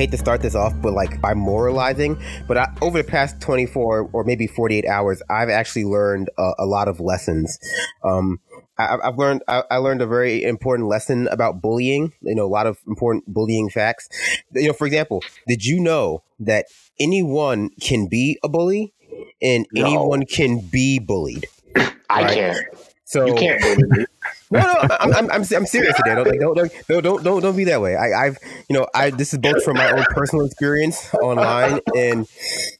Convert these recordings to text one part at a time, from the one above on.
hate to start this off, but like by moralizing, but I, over the past 24 or maybe 48 hours, I've actually learned a, a lot of lessons. Um, I, have learned I, I, learned a very important lesson about bullying. You know, a lot of important bullying facts. You know, for example, did you know that anyone can be a bully and no. anyone can be bullied? I right? can't. So you can't bully me. No, no, I'm, I'm, I'm, I'm serious today. Don't, like, don't, don't, don't, don't, don't be that way. I, I've, you know, I, this is both from my own personal experience online and,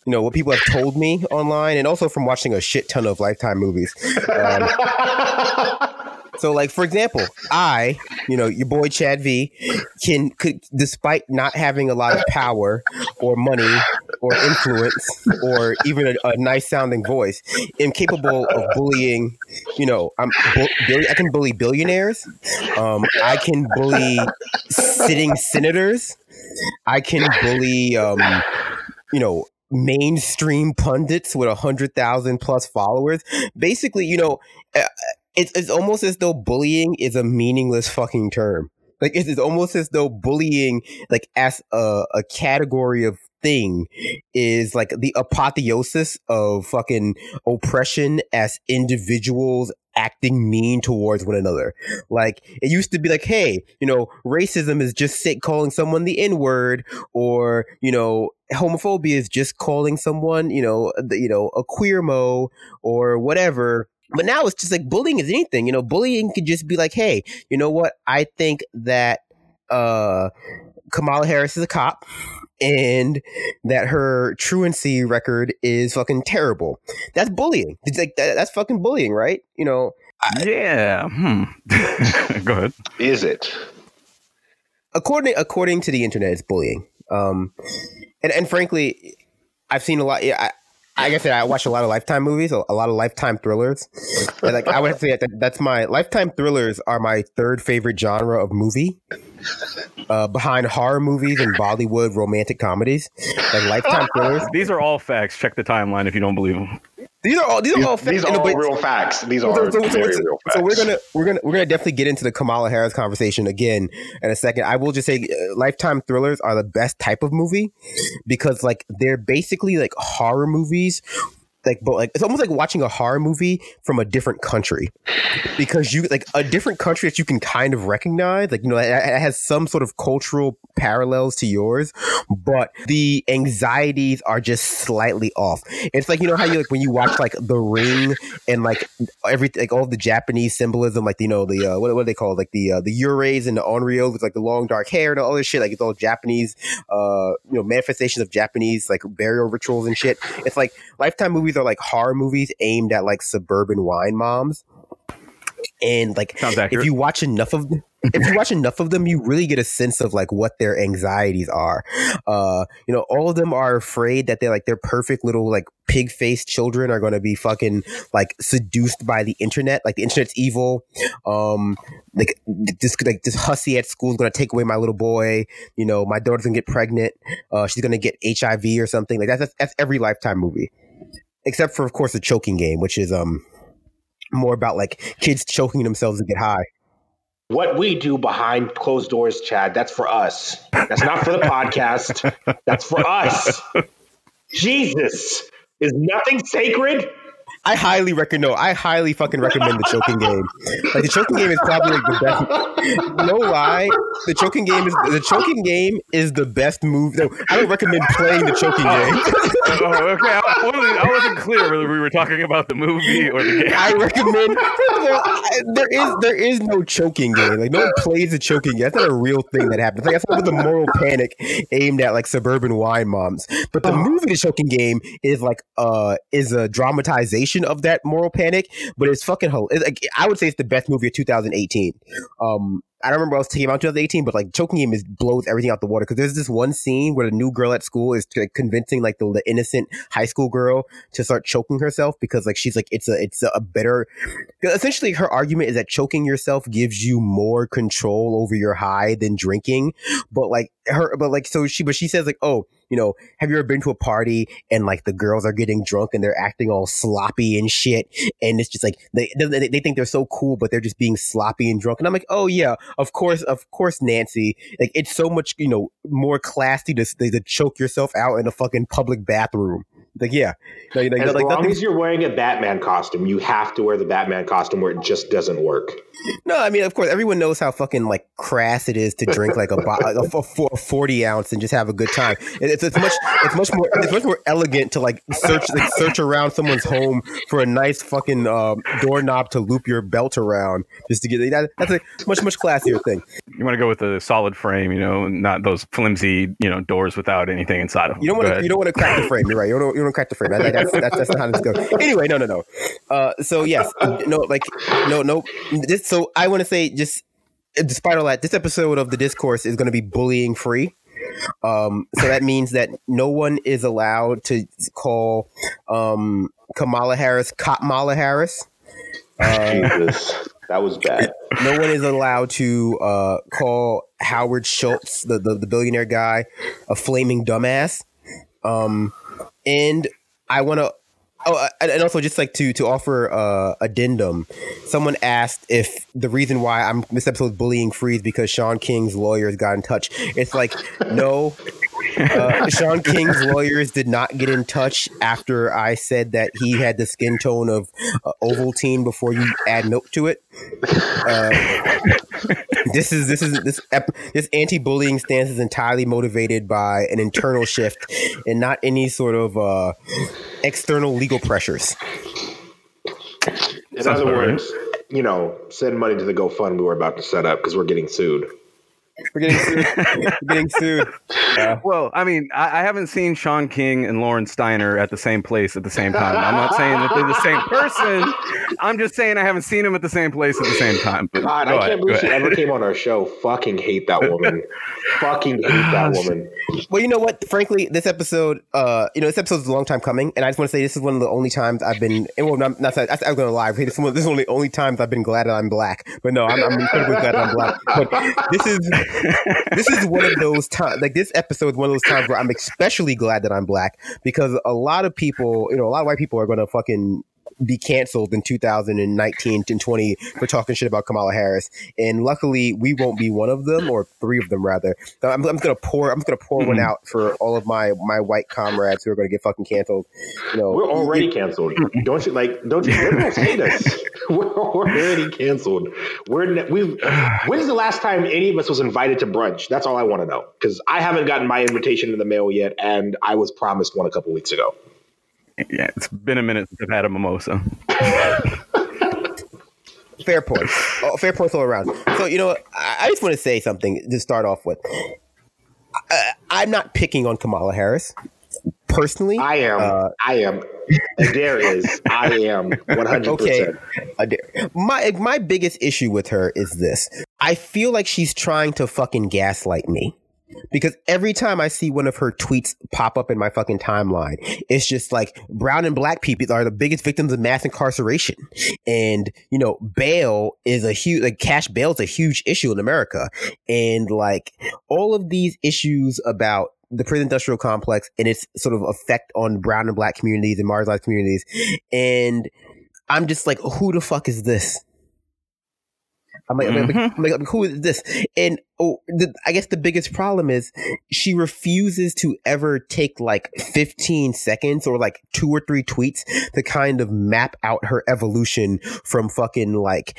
you know, what people have told me online and also from watching a shit ton of Lifetime movies. Um, so, like for example, I, you know, your boy Chad V, can could, despite not having a lot of power or money or influence or even a, a nice sounding voice, am capable of bullying. You know, I'm bu- I can bully billionaires. Um, I can bully sitting senators. I can bully, um, you know, mainstream pundits with a hundred thousand plus followers. Basically, you know, it's, it's almost as though bullying is a meaningless fucking term. Like it's, it's almost as though bullying, like as a, a category of thing, is like the apotheosis of fucking oppression as individuals acting mean towards one another. Like it used to be like, hey, you know, racism is just say, calling someone the N word, or you know, homophobia is just calling someone, you know, the, you know, a queer mo or whatever but now it's just like bullying is anything. You know, bullying could just be like, hey, you know what? I think that uh, Kamala Harris is a cop and that her truancy record is fucking terrible. That's bullying. It's like that, that's fucking bullying, right? You know. I, yeah. Hmm. Go ahead. Is it? According according to the internet, it's bullying. Um, and and frankly, I've seen a lot. I, like I said, I watch a lot of Lifetime movies, a, lot of Lifetime thrillers. And like I would say that that's my Lifetime thrillers are my third favorite genre of movie, uh, behind horror movies and Bollywood romantic comedies. Like Lifetime thrillers. These are all facts. Check the timeline if you don't believe them. These are all these are all facts. These are all real facts. These are so, so, so, very real facts. So we're gonna we're gonna we're gonna definitely get into the Kamala Harris conversation again in a second. I will just say, uh, Lifetime thrillers are the best type of movie because like they're basically like horror movies like but like it's almost like watching a horror movie from a different country. Because you like a different country that you can kind of recognize like you know it, it, has some sort of cultural parallels to yours but the anxieties are just slightly off. It's like you know how you like when you watch like the ring and like every like all the japanese symbolism like you know the uh, what, what do they call it? like the uh, the Yureis and the onryo with like the long dark hair and all this shit like it's all japanese uh you know manifestations of japanese like burial rituals and shit. It's like lifetime movies movies are like horror movies aimed at like suburban wine moms. And like if you watch enough of them, if you watch enough of them, you really get a sense of like what their anxieties are. Uh, you know, all of them are afraid that they're like their perfect little like pig faced children are going to be fucking like seduced by the internet. Like the internet's evil. Um, like this like this hussy at school is going to take away my little boy. You know, my daughter's gonna get pregnant. Uh, she's gonna get HIV or something. Like that's that's every lifetime movie except for of course the choking game, which is um more about like kids choking themselves to get high. What we do behind closed doors, Chad, that's for us. That's not for the podcast. That's for us. Jesus. Is nothing sacred? I highly recommend. No, I highly fucking recommend the choking game. Like the choking game is probably like the best. No lie, the choking game is the choking game is the best move. No, I don't recommend playing the choking oh. game. oh, okay, I wasn't, I wasn't, clear whether we were talking about the movie or the game. I recommend. there is there is no choking game. Like no one plays a choking game. That's not a real thing that happens. Like that's not the moral panic aimed at like suburban wine moms. But the movie, the choking game, is like uh is a dramatization of that moral panic, but it's fucking it's like I would say it's the best movie of 2018. Um, I don't remember what else came out 2018, but like Choking Game is blows everything out the water because there's this one scene where the new girl at school is like, convincing like the, the, innocent high school girl to start choking herself because like she's like it's a it's a better. Essentially, her argument is that choking yourself gives you more control over your high than drinking, but like her but like so she but she says like oh you know, have you ever been to a party and like the girls are getting drunk and they're acting all sloppy and shit, and it's just like they they, they think they're so cool, but they're just being sloppy and drunk. And I'm like, oh yeah, of course, of course, Nancy. Like it's so much, you know, more classy to to choke yourself out in a fucking public bathroom. Like yeah, no, you know, as like, long as you're wearing a Batman costume, you have to wear the Batman costume, where it just doesn't work. No, I mean, of course, everyone knows how fucking like crass it is to drink like a, a, a forty ounce and just have a good time. It's, it's much, it's much more, it's much more elegant to like search, like search around someone's home for a nice fucking um, doorknob to loop your belt around just to get that. That's a much, much classier thing. You want to go with a solid frame, you know, not those flimsy, you know, doors without anything inside of them. You don't want to, you don't want to crack the frame. You're right. You don't, you don't crack the frame. That, that's, that's, that's not how this goes. Anyway, no, no, no. Uh, so yes, no, like no, no. This so I want to say just despite all that, this episode of the discourse is going to be bullying free. Um, so that means that no one is allowed to call um, Kamala Harris Kamala Harris. Uh, Jesus, that was bad. No one is allowed to uh, call Howard Schultz, the, the, the billionaire guy, a flaming dumbass. Um, and I want to Oh, uh, and also just like to to offer uh, addendum, someone asked if the reason why I'm this episode bullying free is because Shaun King's lawyers got in touch. It's like no, uh, Shaun King's lawyers did not get in touch after I said that he had the skin tone of uh, Ovaltine before you add milk to it. Uh, this is this is this this anti-bullying stance is entirely motivated by an internal shift and not any sort of uh, external legal pressures. In other words, you know, send money to the GoFundMe we're about to set up because we're getting sued. We're getting sued. We're getting sued. Uh, well, I mean, I, I, haven't seen Shaun King and Lauren Steiner at the same place at the same time. I'm not saying that they're the same person. I'm just saying I haven't seen them at the same place at the same time. But God, I can't believe she ever came on our show. Fucking hate that woman. Fucking hate that woman. Well, you know what? Frankly, this episode, uh, you know, this episode is a long time coming, and I just want to say this is one of the only times I've been. Well, not, not I, I'm going to lie. This is one of the only times I've been glad that I'm black. But no, I'm, I'm incredibly glad that I'm black. But this is this is one of those times. Like this episode is one of those times where I'm especially glad that I'm black because a lot of people, you know, a lot of white people are going to fucking be canceled in 2019 and 20 for talking shit about Kamala Harris. And luckily, we won't be one of them or three of them rather. I'm, I'm gonna pour. I'm gonna pour mm-hmm. one out for all of my my white comrades who are gonna get fucking canceled. You know, we're already canceled. Don't you like? Don't you? Liberals hate us. We're already canceled. We're we. When's the last time any of us was invited to brunch? That's all I want to know because I haven't gotten my invitation in the mail yet, and I was promised one a couple weeks ago. Yeah, it's been a minute since I've had a mimosa. fair points. Oh, fair points all around. So you know, I, I just want to say something to start off with. I, I'm not picking on Kamala Harris personally. I am. Uh, I am. There is. I am 100. Okay. My my biggest issue with her is this. I feel like she's trying to fucking gaslight me because every time I see one of her tweets pop up in my fucking timeline, it's just like brown and black people are the biggest victims of mass incarceration. And, you know, bail is a huge, like cash bail is a huge issue in America. And like all of these issues about the prison industrial complex and its sort of effect on brown and black communities and marginalized communities. And I'm just like, who the fuck is this? I'm like, mm-hmm. I'm like, I'm like, who is this? And oh, the, I guess the biggest problem is she refuses to ever take like 15 seconds or like two or three tweets to kind of map out her evolution from fucking like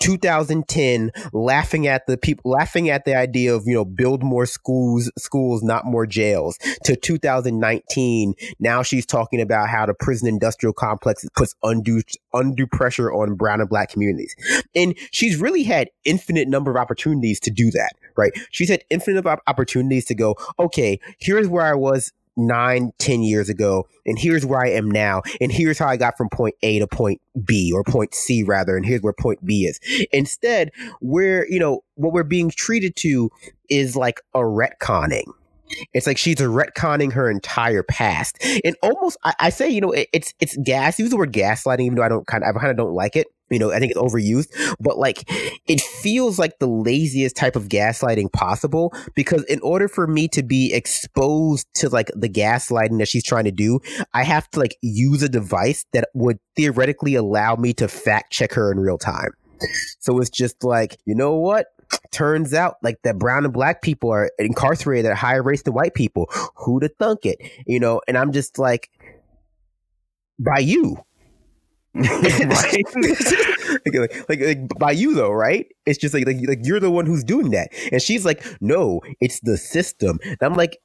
2010, laughing at the people, laughing at the idea of, you know, build more schools, schools, not more jails to 2019. Now she's talking about how the prison industrial complex puts undue, undue pressure on brown and black communities. And she's really had infinite number of opportunities to do that right? She's had infinite opportunities to go, okay, here's where I was nine, ten years ago, and here's where I am now, and here's how I got from point A to point B or point C rather, and here's where point B is. Instead, where you know what we're being treated to is like a retconning. It's like she's retconning her entire past, and almost I, I say you know it, it's it's gas. Use the word gaslighting, even though I don't kind of I kind of don't like it you know, I think it's overused, but like it feels like the laziest type of gaslighting possible because in order for me to be exposed to like the gaslighting that she's trying to do, I have to like use a device that would theoretically allow me to fact check her in real time. So it's just like, you know what? Turns out like that brown and black people are incarcerated at a higher rates than white people. Who'd have thunk it? You know, and I'm just like, by you like, like, like, by you though, right? It's just like, like like you're the one who's doing that, and she's like, no, it's the system. And I'm like,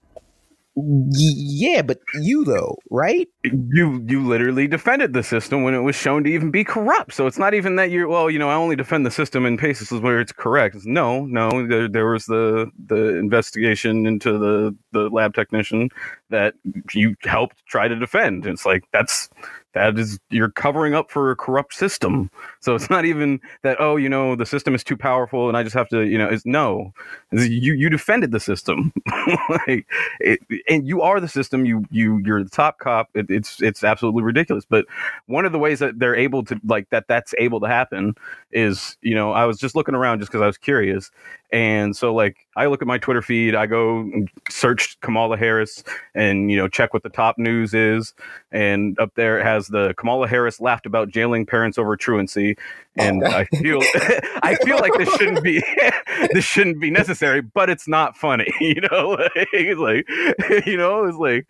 yeah, but you though, right? You you literally defended the system when it was shown to even be corrupt. So it's not even that you're well, you know, I only defend the system in cases where it's correct. It's, no, no, there, there was the the investigation into the the lab technician that you helped try to defend. It's like that's that is you're covering up for a corrupt system. So it's not even that oh you know the system is too powerful and i just have to you know it's no. It's, you you defended the system. Like it, and you are the system. You you you're the top cop. It, it's it's absolutely ridiculous. But one of the ways that they're able to like that that's able to happen is you know i was just looking around just because i was curious. And so like I look at my Twitter feed, I go search Kamala Harris and you know check what the top news is. And up there it has the Kamala Harris laughed about jailing parents over truancy. And I feel I feel like this shouldn't be this shouldn't be necessary, but it's not funny, you know? it's like you know, it's like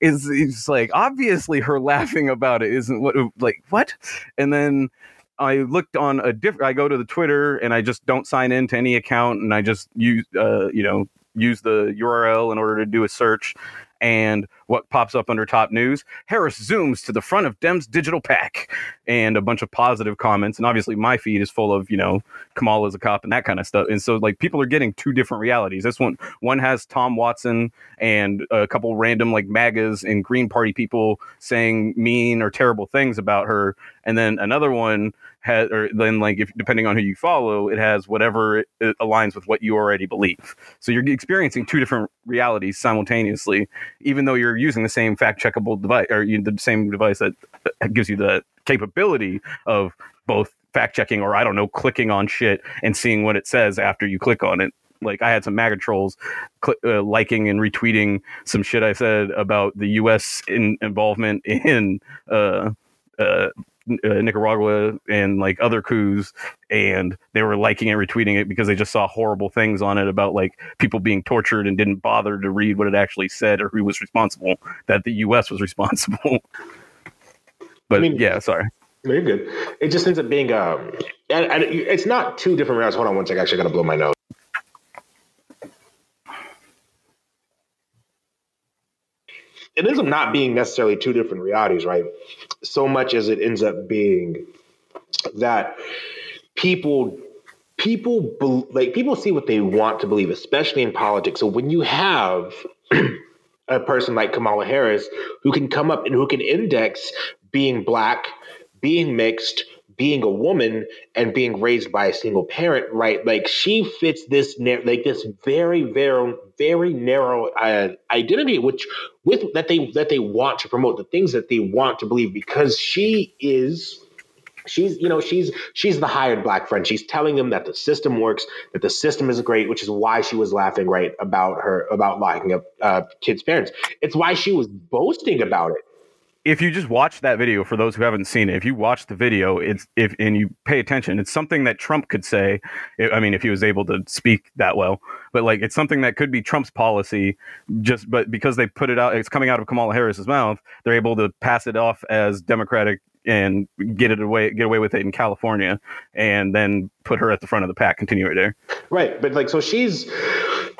it's like obviously her laughing about it isn't what like what? And then I looked on a different. I go to the Twitter and I just don't sign in to any account, and I just use, uh, you know, use the URL in order to do a search. And what pops up under top news? Harris zooms to the front of Dem's digital pack, and a bunch of positive comments. And obviously, my feed is full of you know Kamala's a cop and that kind of stuff. And so, like, people are getting two different realities. This one, one has Tom Watson and a couple random like MAGAs and Green Party people saying mean or terrible things about her, and then another one has, or then like if depending on who you follow, it has whatever it, it aligns with what you already believe. So you're experiencing two different realities simultaneously, even though you're using the same fact checkable device or the same device that gives you the capability of both fact checking or I don't know, clicking on shit and seeing what it says after you click on it. Like I had some MAGA trolls cl- uh, liking and retweeting some shit I said about the U.S. In- involvement in uh, uh, uh, Nicaragua and like other coups, and they were liking and retweeting it because they just saw horrible things on it about like people being tortured and didn't bother to read what it actually said or who was responsible. That the U.S. was responsible. but I mean, yeah, sorry. You're good. It just ends up being um, and, and it's not two different rounds. Hold on one second. Actually, I got to blow my nose. It ends up not being necessarily two different realities, right? So much as it ends up being that people people like people see what they want to believe, especially in politics. So when you have a person like Kamala Harris who can come up and who can index being black, being mixed, being a woman and being raised by a single parent, right? Like she fits this like this very, very, very narrow uh, identity, which with that they that they want to promote the things that they want to believe because she is she's you know she's she's the hired black friend. She's telling them that the system works that the system is great which is why she was laughing right about her about locking up uh, kids parents. It's why she was boasting about it if you just watch that video for those who haven't seen it if you watch the video it's if and you pay attention it's something that trump could say i mean if he was able to speak that well but like it's something that could be trump's policy just but because they put it out it's coming out of kamala harris's mouth they're able to pass it off as democratic and get it away get away with it in california and then put her at the front of the pack continue it there. Right but like so she's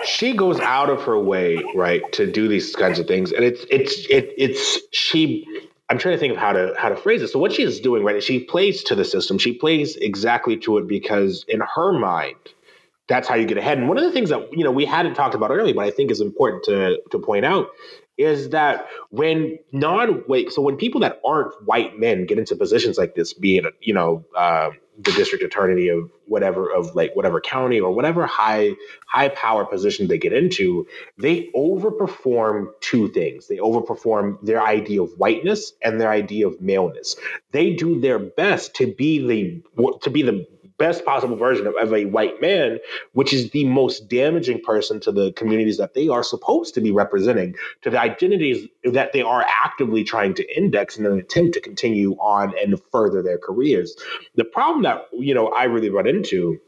she goes out of her way, right, to do these kinds of things, and it's it's it, it's she. I'm trying to think of how to how to phrase it. So what she is doing, right, is she plays to the system. She plays exactly to it because in her mind, that's how you get ahead. And one of the things that you know we hadn't talked about earlier, but I think is important to to point out is that when non-white, so when people that aren't white men get into positions like this, be it you know uh, the district attorney of whatever of like whatever county or whatever high high power position they get into, they overperform two things. They overperform their idea of whiteness and their idea of maleness. They do their best to be the to be the best possible version of, of, a white man, which is the most damaging person to the communities that they are supposed to be representing, to the identities that they are actively trying to index in an attempt to continue on and further their careers. The problem that you know I really run into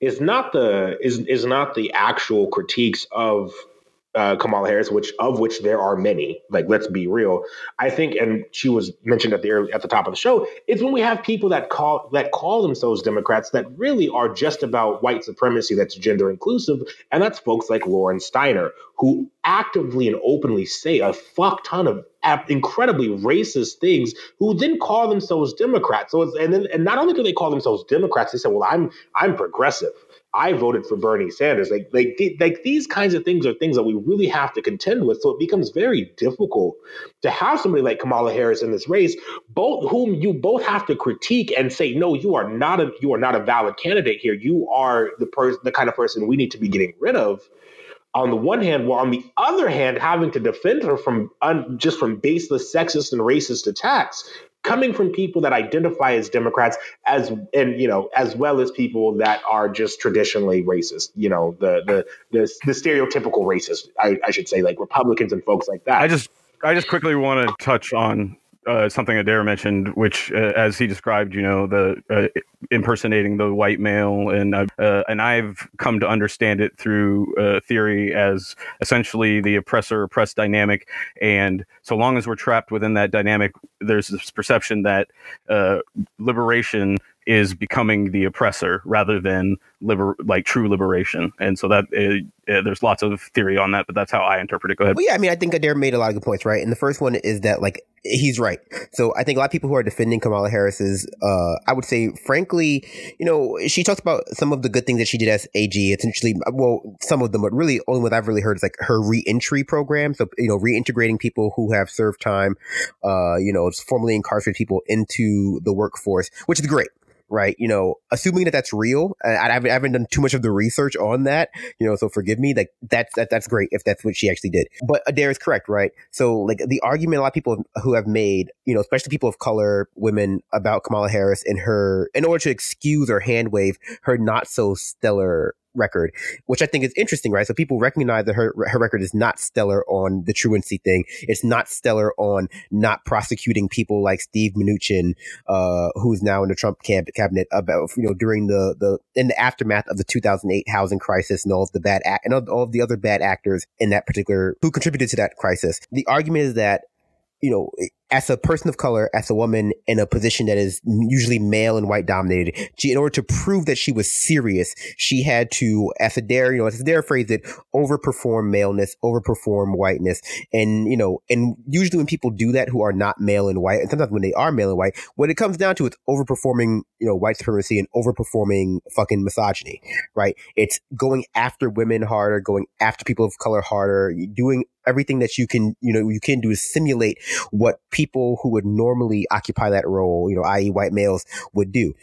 is not the is is not the actual critiques of uh, Kamala Harris, which of which there are many. Like, let's be real. I think, and she was mentioned at the early, at the top of the show. It's when we have people that call that call themselves Democrats that really are just about white supremacy that's gender inclusive, and that's folks like Lauren Steiner who actively and openly say a fuck ton of incredibly racist things who then call themselves democrats so it's and then and not only do they call themselves democrats they say well i'm i'm progressive I voted for Bernie Sanders. Like, like, like these kinds of things are things that we really have to contend with. So it becomes very difficult to have somebody like Kamala Harris in this race, both whom you both have to critique and say, no, you are not a you are not a valid candidate here. You are the person, the kind of person we need to be getting rid of. On the one hand, while on the other hand, having to defend her from un, just from baseless sexist and racist attacks coming from people that identify as Democrats as and you know as well as people that are just traditionally racist. You know the the the, the stereotypical racist. I, I should say like Republicans and folks like that. I just I just quickly want to touch on uh, something Adair mentioned, which, uh, as he described, you know, the uh, impersonating the white male, and uh, and I've come to understand it through uh, theory as essentially the oppressor oppressed dynamic, and so long as we're trapped within that dynamic, there's this perception that uh, liberation is becoming the oppressor rather than liber- like true liberation. And so that uh, uh, there's lots of theory on that, but that's how I interpret it. Go ahead. Well, yeah, I mean, I think Adair made a lot of good points, right? And the first one is that like he's right. So I think a lot of people who are defending Kamala Harris's, uh, I would say, frankly, you know, she talks about some of the good things that she did as AG. Essentially, well, some of them, but really only what I've really heard is like her reentry program. So you know, reintegrating people who have served time, uh, you know, formerly incarcerated people into the workforce, which is great right? You know, assuming that that's real, I, I, haven't, done too much of the research on that, you know, so forgive me. Like that's that, that's great if that's what she actually did. But Adair is correct, right? So like the argument a lot of people who have made, you know, especially people of color, women about Kamala Harris and her, in order to excuse or hand wave her not so stellar record, which I think is interesting, right? So people recognize that her her record is not stellar on the truancy thing. It's not stellar on not prosecuting people like Steve Mnuchin, uh, who's now in the Trump camp, cabinet about you know during the the in the aftermath of the 2008 housing crisis and all of the bad act and all of the other bad actors in that particular who contributed to that crisis. The argument is that you know as a person of color, as a woman in a position that is usually male and white dominated, she, in order to prove that she was serious, she had to, as Adair, you know, as Adair phrase it, overperform maleness, overperform whiteness. And, you know, and usually when people do that who are not male and white, and sometimes when they are male and white, what it comes down to is overperforming, you know, white supremacy and overperforming fucking misogyny, right? It's going after women harder, going after people of color harder, doing everything that you can, you know, you can do is simulate what people who would normally occupy that role, you know, i.e., white males, would do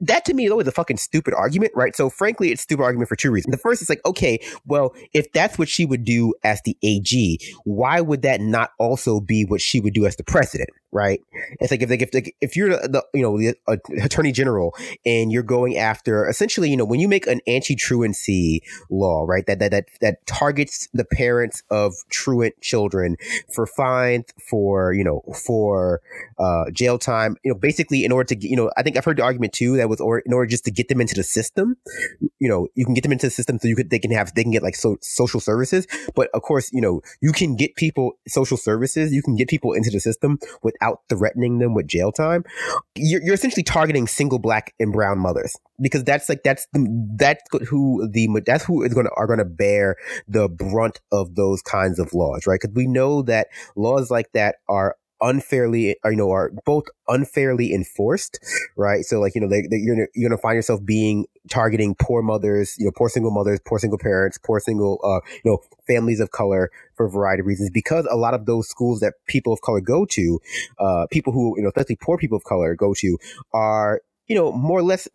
that to me is always a fucking stupid argument, right? So frankly, it's stupid argument for two reasons. The first is like, okay, well, if that's what she would do as the AG, why would that not also be what she would do as the president? Right? It's like if they if like, if you're the you know the uh, attorney general and you're going after essentially you know when you make an anti truancy law, right? That that that that targets the parents of truant children for fines, for you know for uh, jail time, you know, basically in order to you know I think I've heard the argument too that was or in order just to get them into the system, you know, you can get them into the system so you could they can have they can get like so social services, but of course you know you can get people social services, you can get people into the system with without threatening them with jail time, you're, you're essentially targeting single black and brown mothers because that's like that's that's who the that's who is going to are going to bear the brunt of those kinds of laws, right? Because we know that laws like that are unfairly you know are both unfairly enforced right? So like you know they, they, you're, you're gonna find yourself being targeting poor mothers you know poor single mothers poor single parents poor single uh you know families of color for a variety of reasons. Because a lot of those schools that people of color go to uh people who you know especially poor people of color go to are you know, more or less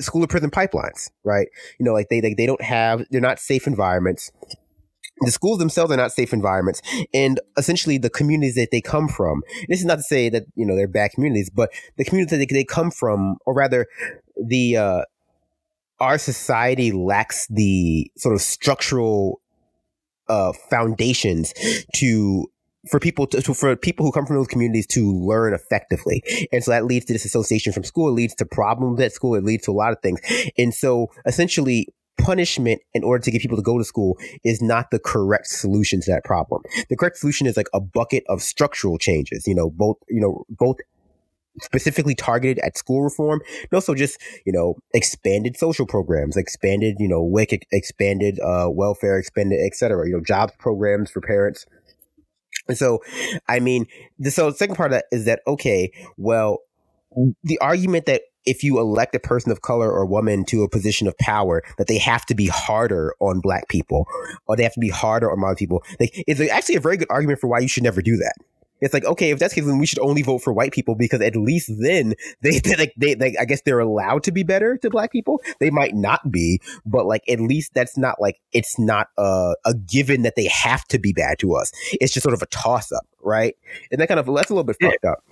school to prison pipelines, right? You know, like they, they, they don't have, they're not safe environments the schools themselves are not safe environments and essentially the communities that they come from this is not to say that you know they're bad communities but the communities that they, they come from or rather the uh our society lacks the sort of structural uh foundations to for people to, to, for people who come from those communities to learn effectively. And so that leads to disassociation from school it leads to problems at school it leads to a lot of things. And so essentially punishment in order to get people to go to school is not the correct solution to that problem. The correct solution is like a bucket of structural changes, you know, both, you know, both specifically targeted at school reform and also just you know expanded social programs expanded you know WIC expanded uh, welfare expanded etc you know jobs programs for parents and so i mean the so the second part of that is that okay well the argument that if you elect a person of color or woman to a position of power, that they have to be harder on black people or they have to be harder on white people. Like, it's actually a very good argument for why you should never do that. It's like, okay, if that's the case, then we should only vote for white people because at least then they, they like, they, they, I guess they're allowed to be better to black people. They might not be, but like, at least that's not like, it's not a, a given that they have to be bad to us. It's just sort of a toss up, right? And that kind of, that's a little bit fucked up.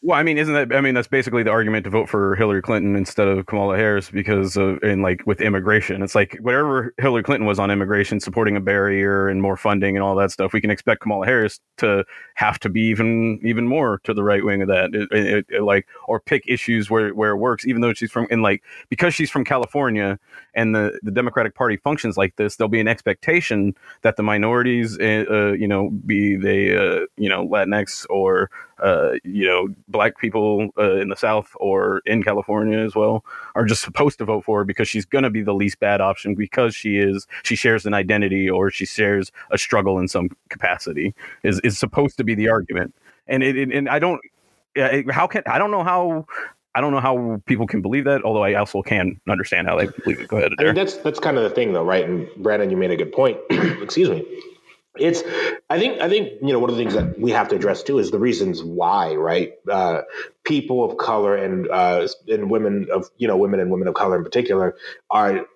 Well, I mean, isn't that? I mean, that's basically the argument to vote for Hillary Clinton instead of Kamala Harris because of, like with immigration, it's like whatever Hillary Clinton was on immigration, supporting a barrier and more funding and all that stuff, we can expect Kamala Harris to have to be even even more to the right wing of that, it, it, it, like or pick issues where where it works, even though she's from and like because she's from California and the the Democratic Party functions like this, there'll be an expectation that the minorities, uh, uh you know, be they uh, you know Latinx or uh, you know, black people uh, in the South or in California as well are just supposed to vote for her because she's going to be the least bad option because she is she shares an identity or she shares a struggle in some capacity is is supposed to be the argument. And it, it and I don't how can I don't know how I don't know how people can believe that, although I also can understand how they believe it. Go ahead. I mean, that's that's kind of the thing, though, right? And Brandon, you made a good point. Excuse me it's i think i think you know one of the things that we have to address too is the reasons why right? Uh, people of color and uh, and women of you know women and women of color in particular are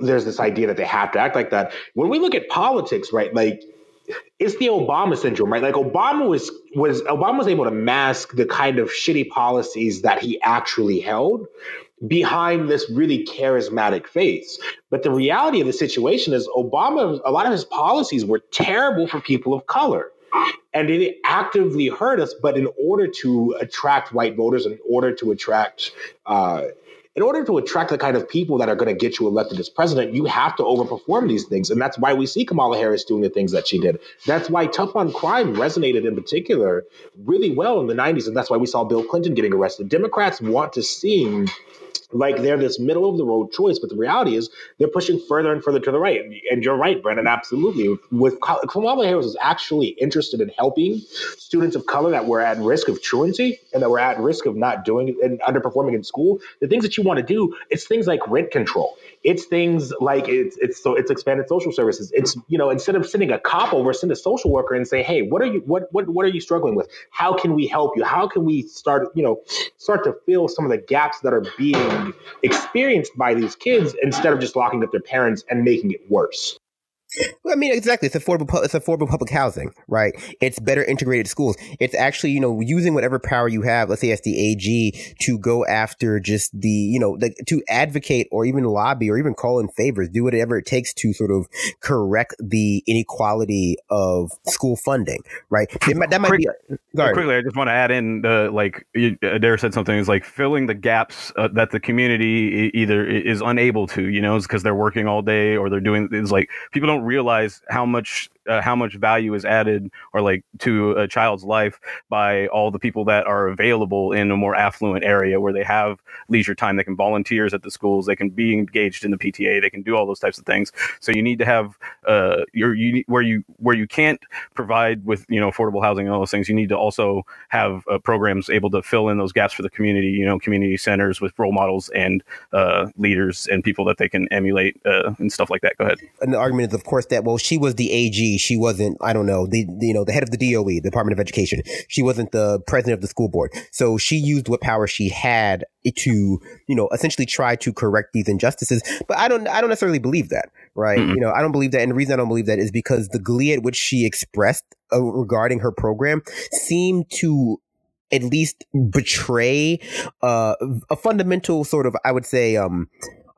there's this idea that they have to act like that. When we look at politics right like it's the Obama syndrome, right? Like Obama was was Obama was able to mask the kind of shitty policies that he actually held behind this really charismatic face. But the reality of the situation is Obama, a lot of his policies were terrible for people of color. And it actively hurt us. But in order to attract white voters, in order to attract, uh, in order to attract the kind of people that are going to get you elected as president, you have to overperform these things. And that's why we see Kamala Harris doing the things that she did. That's why tough on crime resonated in particular really well in the 90s. And that's why we saw Bill Clinton getting arrested. Democrats want to see like they're this middle of the road choice. But the reality is they're pushing further and further to the right. And you're right, Brendan, absolutely. With Kamala Harris is actually interested in helping students of color that were at risk of truancy and that were at risk of not doing and underperforming in school. The things that you want to do, it's things like rent control. It's things like it's it's so it's expanded social services. It's you know instead of sending a cop over, send a social worker and say, hey, what are you what what what are you struggling with? How can we help you? How can we start you know start to fill some of the gaps that are being experienced by these kids instead of just locking up their parents and making it worse. Well, I mean, exactly. It's affordable. It's affordable public housing, right? It's better integrated schools. It's actually, you know, using whatever power you have. Let's say as the AG to go after just the, you know, the, to advocate or even lobby or even call in favors, do whatever it takes to sort of correct the inequality of school funding, right? Might, that might Quick, be. A, quickly, I just want to add in, uh, like Adair said something is like filling the gaps uh, that the community either is unable to, you know, because they're working all day or they're doing. It's like people don't realize how much uh, how much value is added or like to a child's life by all the people that are available in a more affluent area where they have leisure time. They can volunteers at the schools. They can be engaged in the PTA. They can do all those types of things. So you need to have uh, your you where you where you can't provide with you know affordable housing and all those things. You need to also have uh, programs able to fill in those gaps for the community. You know, community centers with role models and uh, leaders and people that they can emulate uh, and stuff like that. Go ahead. And the argument is, of course, that well, she was the AG. She wasn't. I don't know the, you know the head of the DOE, Department of Education. She wasn't the president of the school board. So she used what power she had to you know essentially try to correct these injustices. But I don't. I don't necessarily believe that. Right. Mm-hmm. You know, I don't believe that. And the reason I don't believe that is because the glee at which she expressed uh, regarding her program seemed to at least betray uh, a fundamental sort of, I would say, um,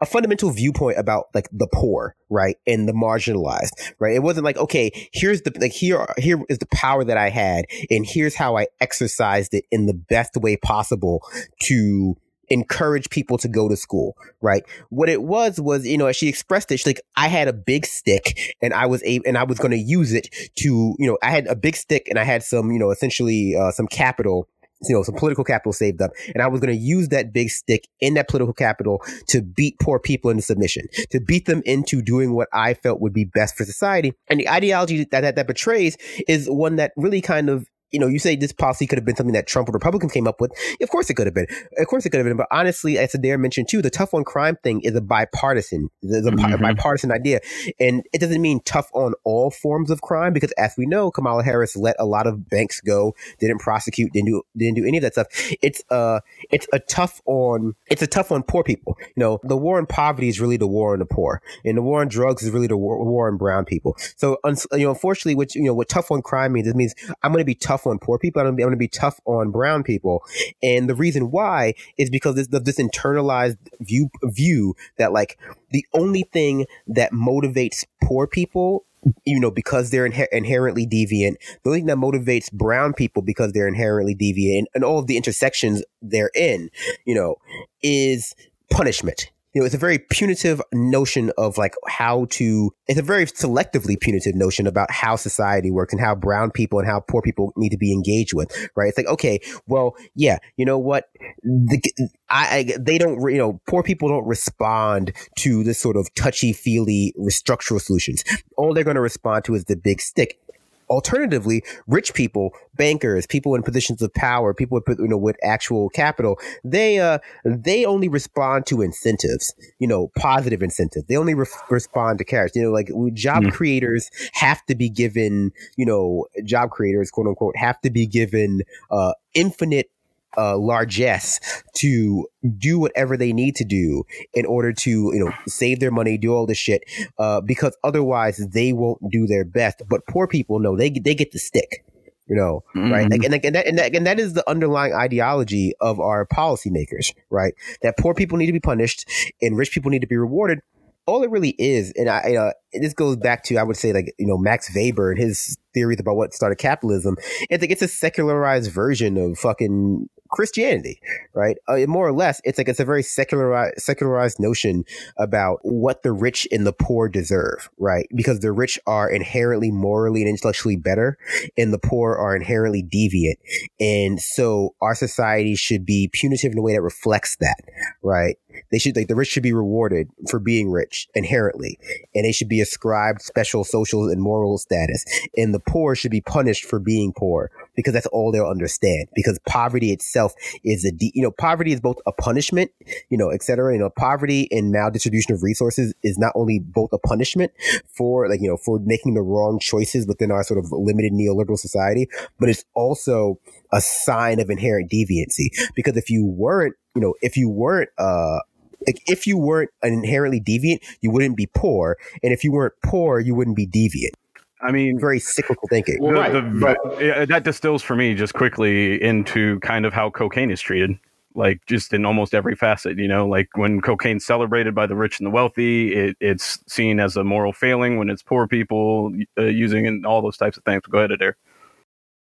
a fundamental viewpoint about like the poor, right, and the marginalized, right. It wasn't like, okay, here's the like here here is the power that I had, and here's how I exercised it in the best way possible to encourage people to go to school, right? What it was was, you know, as she expressed it, she's like, I had a big stick and I was able, and I was going to use it to, you know, I had a big stick and I had some, you know, essentially uh, some capital you know, some political capital saved up. And I was going to use that big stick in that political capital to beat poor people into submission, to beat them into doing what I felt would be best for society. And the ideology that that, that betrays is one that really kind of you know, you say this policy could have been something that Trump or Republicans came up with. Of course it could have been. Of course it could have been. But honestly, as Adair mentioned too, the tough on crime thing is a bipartisan, is a mm-hmm. bipartisan idea. And it doesn't mean tough on all forms of crime because as we know, Kamala Harris let a lot of banks go, didn't prosecute, didn't do, didn't do any of that stuff. It's uh, it's a tough on, it's a tough on poor people. You know, the war on poverty is really the war on the poor and the war on drugs is really the war, war on brown people. So, you know, unfortunately, what, you know, what tough on crime means, it means I'm going to be tough tough on poor people. I'm going, to be, tough on brown people. And the reason why is because this, this internalized view, view that like the only thing that motivates poor people you know, because they're inher- inherently deviant. The only thing that motivates brown people because they're inherently deviant and all of the intersections they're in, you know, is punishment you know, it's a very punitive notion of like how to, it's a very selectively punitive notion about how society works and how brown people and how poor people need to be engaged with, right? It's like, okay, well, yeah, you know what? The, I, I, they don't, you know, poor people don't respond to this sort of touchy feely structural solutions. All they're going to respond to is the big stick alternatively, rich people, bankers, people in positions of power, people with, you know with actual capital, they uh they only respond to incentives, you know, positive incentives. They only re- respond to carrots. You know, like job mm. creators have to be given, you know, job creators, quote unquote, have to be given uh infinite uh, largesse to do whatever they need to do in order to you know save their money, do all this shit, uh, because otherwise they won't do their best. But poor people know they they get the stick. You know, mm-hmm. right? Like, and, and, that, and, that, and that is the underlying ideology of our policymakers, right? That poor people need to be punished and rich people need to be rewarded all it really is, and I, uh, this goes back to I would say like you know Max Weber and his theories about what started capitalism. It's like it's a secularized version of fucking Christianity, right? Uh, more or less, it's like it's a very secularized, secularized notion about what the rich and the poor deserve, right? Because the rich are inherently morally and intellectually better, and the poor are inherently deviant, and so our society should be punitive in a way that reflects that, right? They should like the rich should be rewarded for being rich inherently, and they should be ascribed special social and moral status, and the poor should be punished for being poor because that's all they'll understand. Because poverty itself is a, de- you know, poverty is both a punishment, you know, et cetera. You know, poverty and maldistribution of resources is not only both a punishment for like, you know, for making the wrong choices within our sort of limited neoliberal society, but it's also a sign of inherent deviancy. Because if you weren't, you know, if you weren't, uh, like if you weren't inherently deviant, you wouldn't be poor, and if you weren't poor, you wouldn't be deviant. I mean, very cyclical thinking. Well, right, the, but that distills for me just quickly into kind of how cocaine is treated, like just in almost every facet. You know, like when cocaine's celebrated by the rich and the wealthy, it, it's seen as a moral failing when it's poor people uh, using and all those types of things. Go ahead, Adair.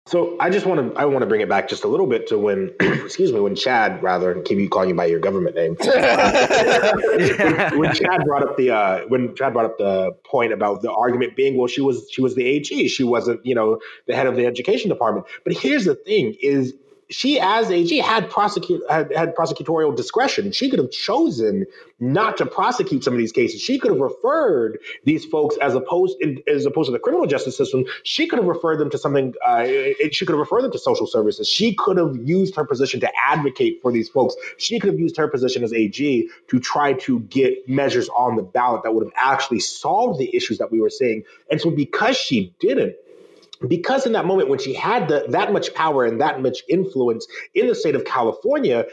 So I just want to I want to bring it back just a little bit to when excuse me when Chad rather keep you calling you by your government name. When, when, Chad brought up the uh, when Chad brought up the point about the argument being well she was she was the AG she wasn't you know the head of the education department. But here's the thing is she as AG had prosecute had, had prosecutorial discretion. She could have chosen not to prosecute some of these cases. She could have referred these folks as opposed as opposed to the criminal justice system. She could have referred them to something. Uh, it, she could have referred them to social services. She could have used her position to advocate for these folks. She could have used her position as AG to try to get measures on the ballot that would have actually solved the issues that we were seeing. And so because she didn't because in that moment when she had the, that much power and that much influence in the state of California,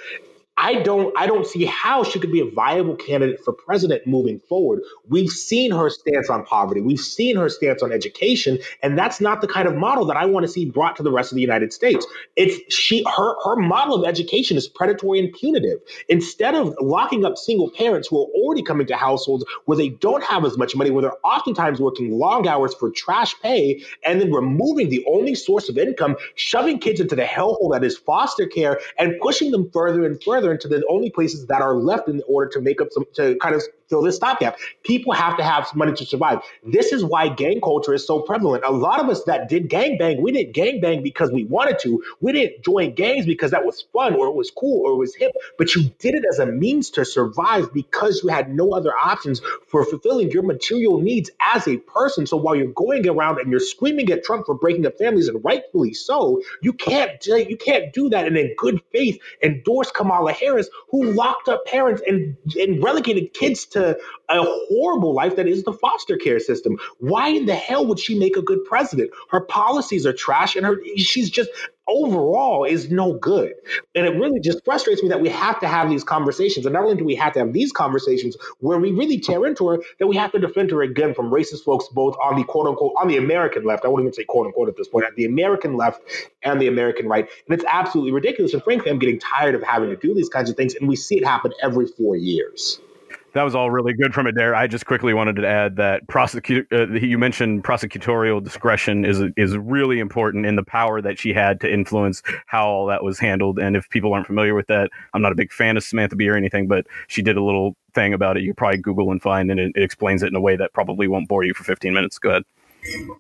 I don't I don't see how she could be a viable candidate for president moving forward. We've seen her stance on poverty. We've seen her stance on education, and that's not the kind of model that I want to see brought to the rest of the United States. It's she her her model of education is predatory and punitive. Instead of locking up single parents who are already coming to households where they don't have as much money, where they're oftentimes working long hours for trash pay, and then removing the only source of income, shoving kids into the hellhole that is foster care and pushing them further and further into the only places that are left in order to make up some to kind of fill this stopgap. People have to have money to survive. This is why gang culture is so prevalent. A lot of us that did gang bang, we didn't gang bang because we wanted to. We didn't join gangs because that was fun or it was cool or it was hip, but you did it as a means to survive because you had no other options for fulfilling your material needs as a person. So while you're going around and you're screaming at Trump for breaking up families, and rightfully so, you can't you can't do that and in good faith endorse Kamala Harris, who locked up parents and, and relegated kids to a horrible life that is the foster care system. Why in the hell would she make a good president? Her policies are trash and her she's just overall is no good. And it really just frustrates me that we have to have these conversations. And not only do we have to have these conversations where we really tear into her, that we have to defend her again from racist folks, both on the quote unquote, on the American left. I wouldn't even say quote unquote at this point, at the American left and the American right. And it's absolutely ridiculous. And frankly, I'm getting tired of having to do these kinds of things. And we see it happen every four years. That was all really good from Adair. I just quickly wanted to add that prosecute. Uh, you mentioned prosecutorial discretion is is really important in the power that she had to influence how all that was handled. And if people aren't familiar with that, I'm not a big fan of Samantha Bee or anything, but she did a little thing about it. You probably Google and find, and it, it explains it in a way that probably won't bore you for 15 minutes. Go ahead.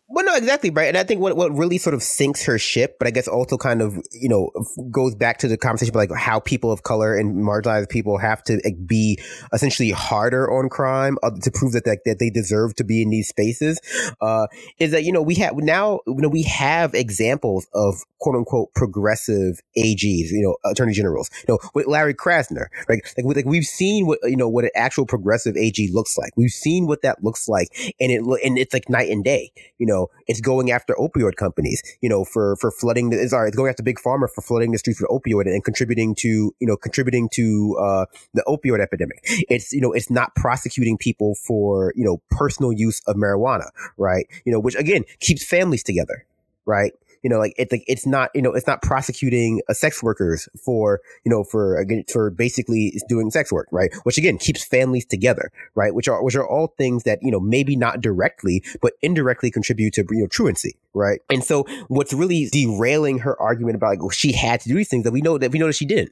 Well, no, exactly right, and I think what what really sort of sinks her ship, but I guess also kind of you know goes back to the conversation about like how people of color and marginalized people have to be essentially harder on crime uh, to prove that, that that they deserve to be in these spaces. Uh, is that you know we have now you know we have examples of quote unquote progressive AGs, you know, attorney generals, you know, with Larry Krasner, right? Like, like we've seen what you know what an actual progressive AG looks like. We've seen what that looks like, and it and it's like night and day you know, it's going after opioid companies, you know, for, for flooding the, sorry, it's going after big pharma for flooding the streets with opioid and contributing to, you know, contributing to, uh, the opioid epidemic. It's, you know, it's not prosecuting people for, you know, personal use of marijuana, right? You know, which again keeps families together, right? You know, like it's like it's not, you know, it's not prosecuting uh, sex workers for, you know, for for basically doing sex work, right? Which again keeps families together, right? Which are which are all things that you know maybe not directly but indirectly contribute to you know truancy, right? And so what's really derailing her argument about like well, she had to do these things that we know that we know that she didn't,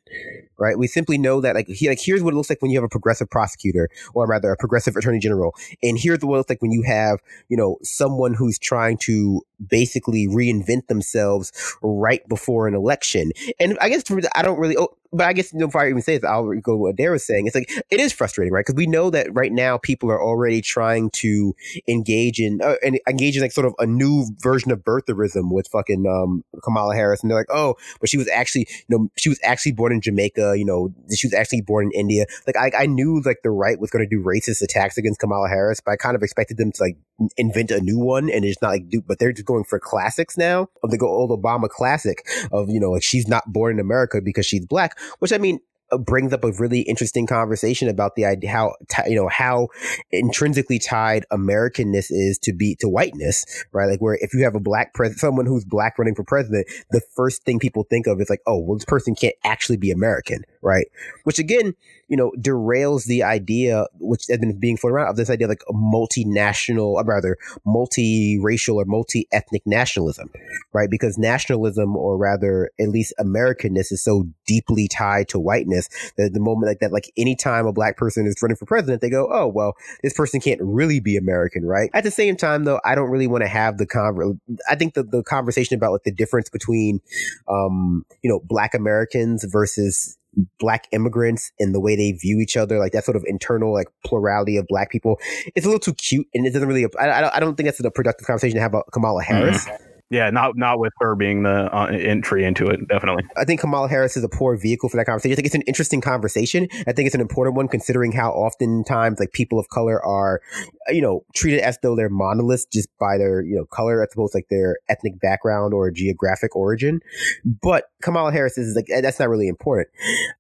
right? We simply know that like he, like here's what it looks like when you have a progressive prosecutor or rather a progressive attorney general, and here's what it looks like when you have you know someone who's trying to basically reinvent themselves right before an election. And I guess for, I don't really. Oh, But I guess you know, before I even say this, I'll go what Dare was saying. It's like it is frustrating, right? Because we know that right now people are already trying to engage in uh, and engage in like sort of a new version of birtherism with fucking um, Kamala Harris, and they're like, oh, but she was actually, you know, she was actually born in Jamaica. You know, she was actually born in India. Like I, I knew like the right was going to do racist attacks against Kamala Harris, but I kind of expected them to like invent a new one and it's not like do, but they're just going for classics now of the old Obama classic of you know like she's not born in America because she's black which I mean, uh, brings up a really interesting conversation about the idea how you know how intrinsically tied Americanness is to be to whiteness, right? Like where if you have a black president, someone who's black running for president, the first thing people think of is like, oh, well, this person can't actually be American, right? Which again, you know, derails the idea which has been being floated around of this idea of like a multinational, or rather multiracial or multi-ethnic nationalism, right? Because nationalism, or rather at least Americanness, is so deeply tied to whiteness that the moment like that, like anytime a black person is running for president, they go, oh well, this person can't really be American, right? At the same time, though, I don't really want to have the conver. I think the the conversation about like the difference between, um, you know, black Americans versus black immigrants and the way they view each other, like that sort of internal like plurality of black people, it's a little too cute, and it doesn't really. I, I don't think that's a productive conversation to have about Kamala Harris. Mm-hmm. Yeah, not not with her being the uh, entry into it. Definitely, I think Kamala Harris is a poor vehicle for that conversation. I think it's an interesting conversation. I think it's an important one considering how oftentimes like people of color are, you know, treated as though they're monoliths just by their you know color as opposed like their ethnic background or geographic origin. But Kamala Harris is like that's not really important.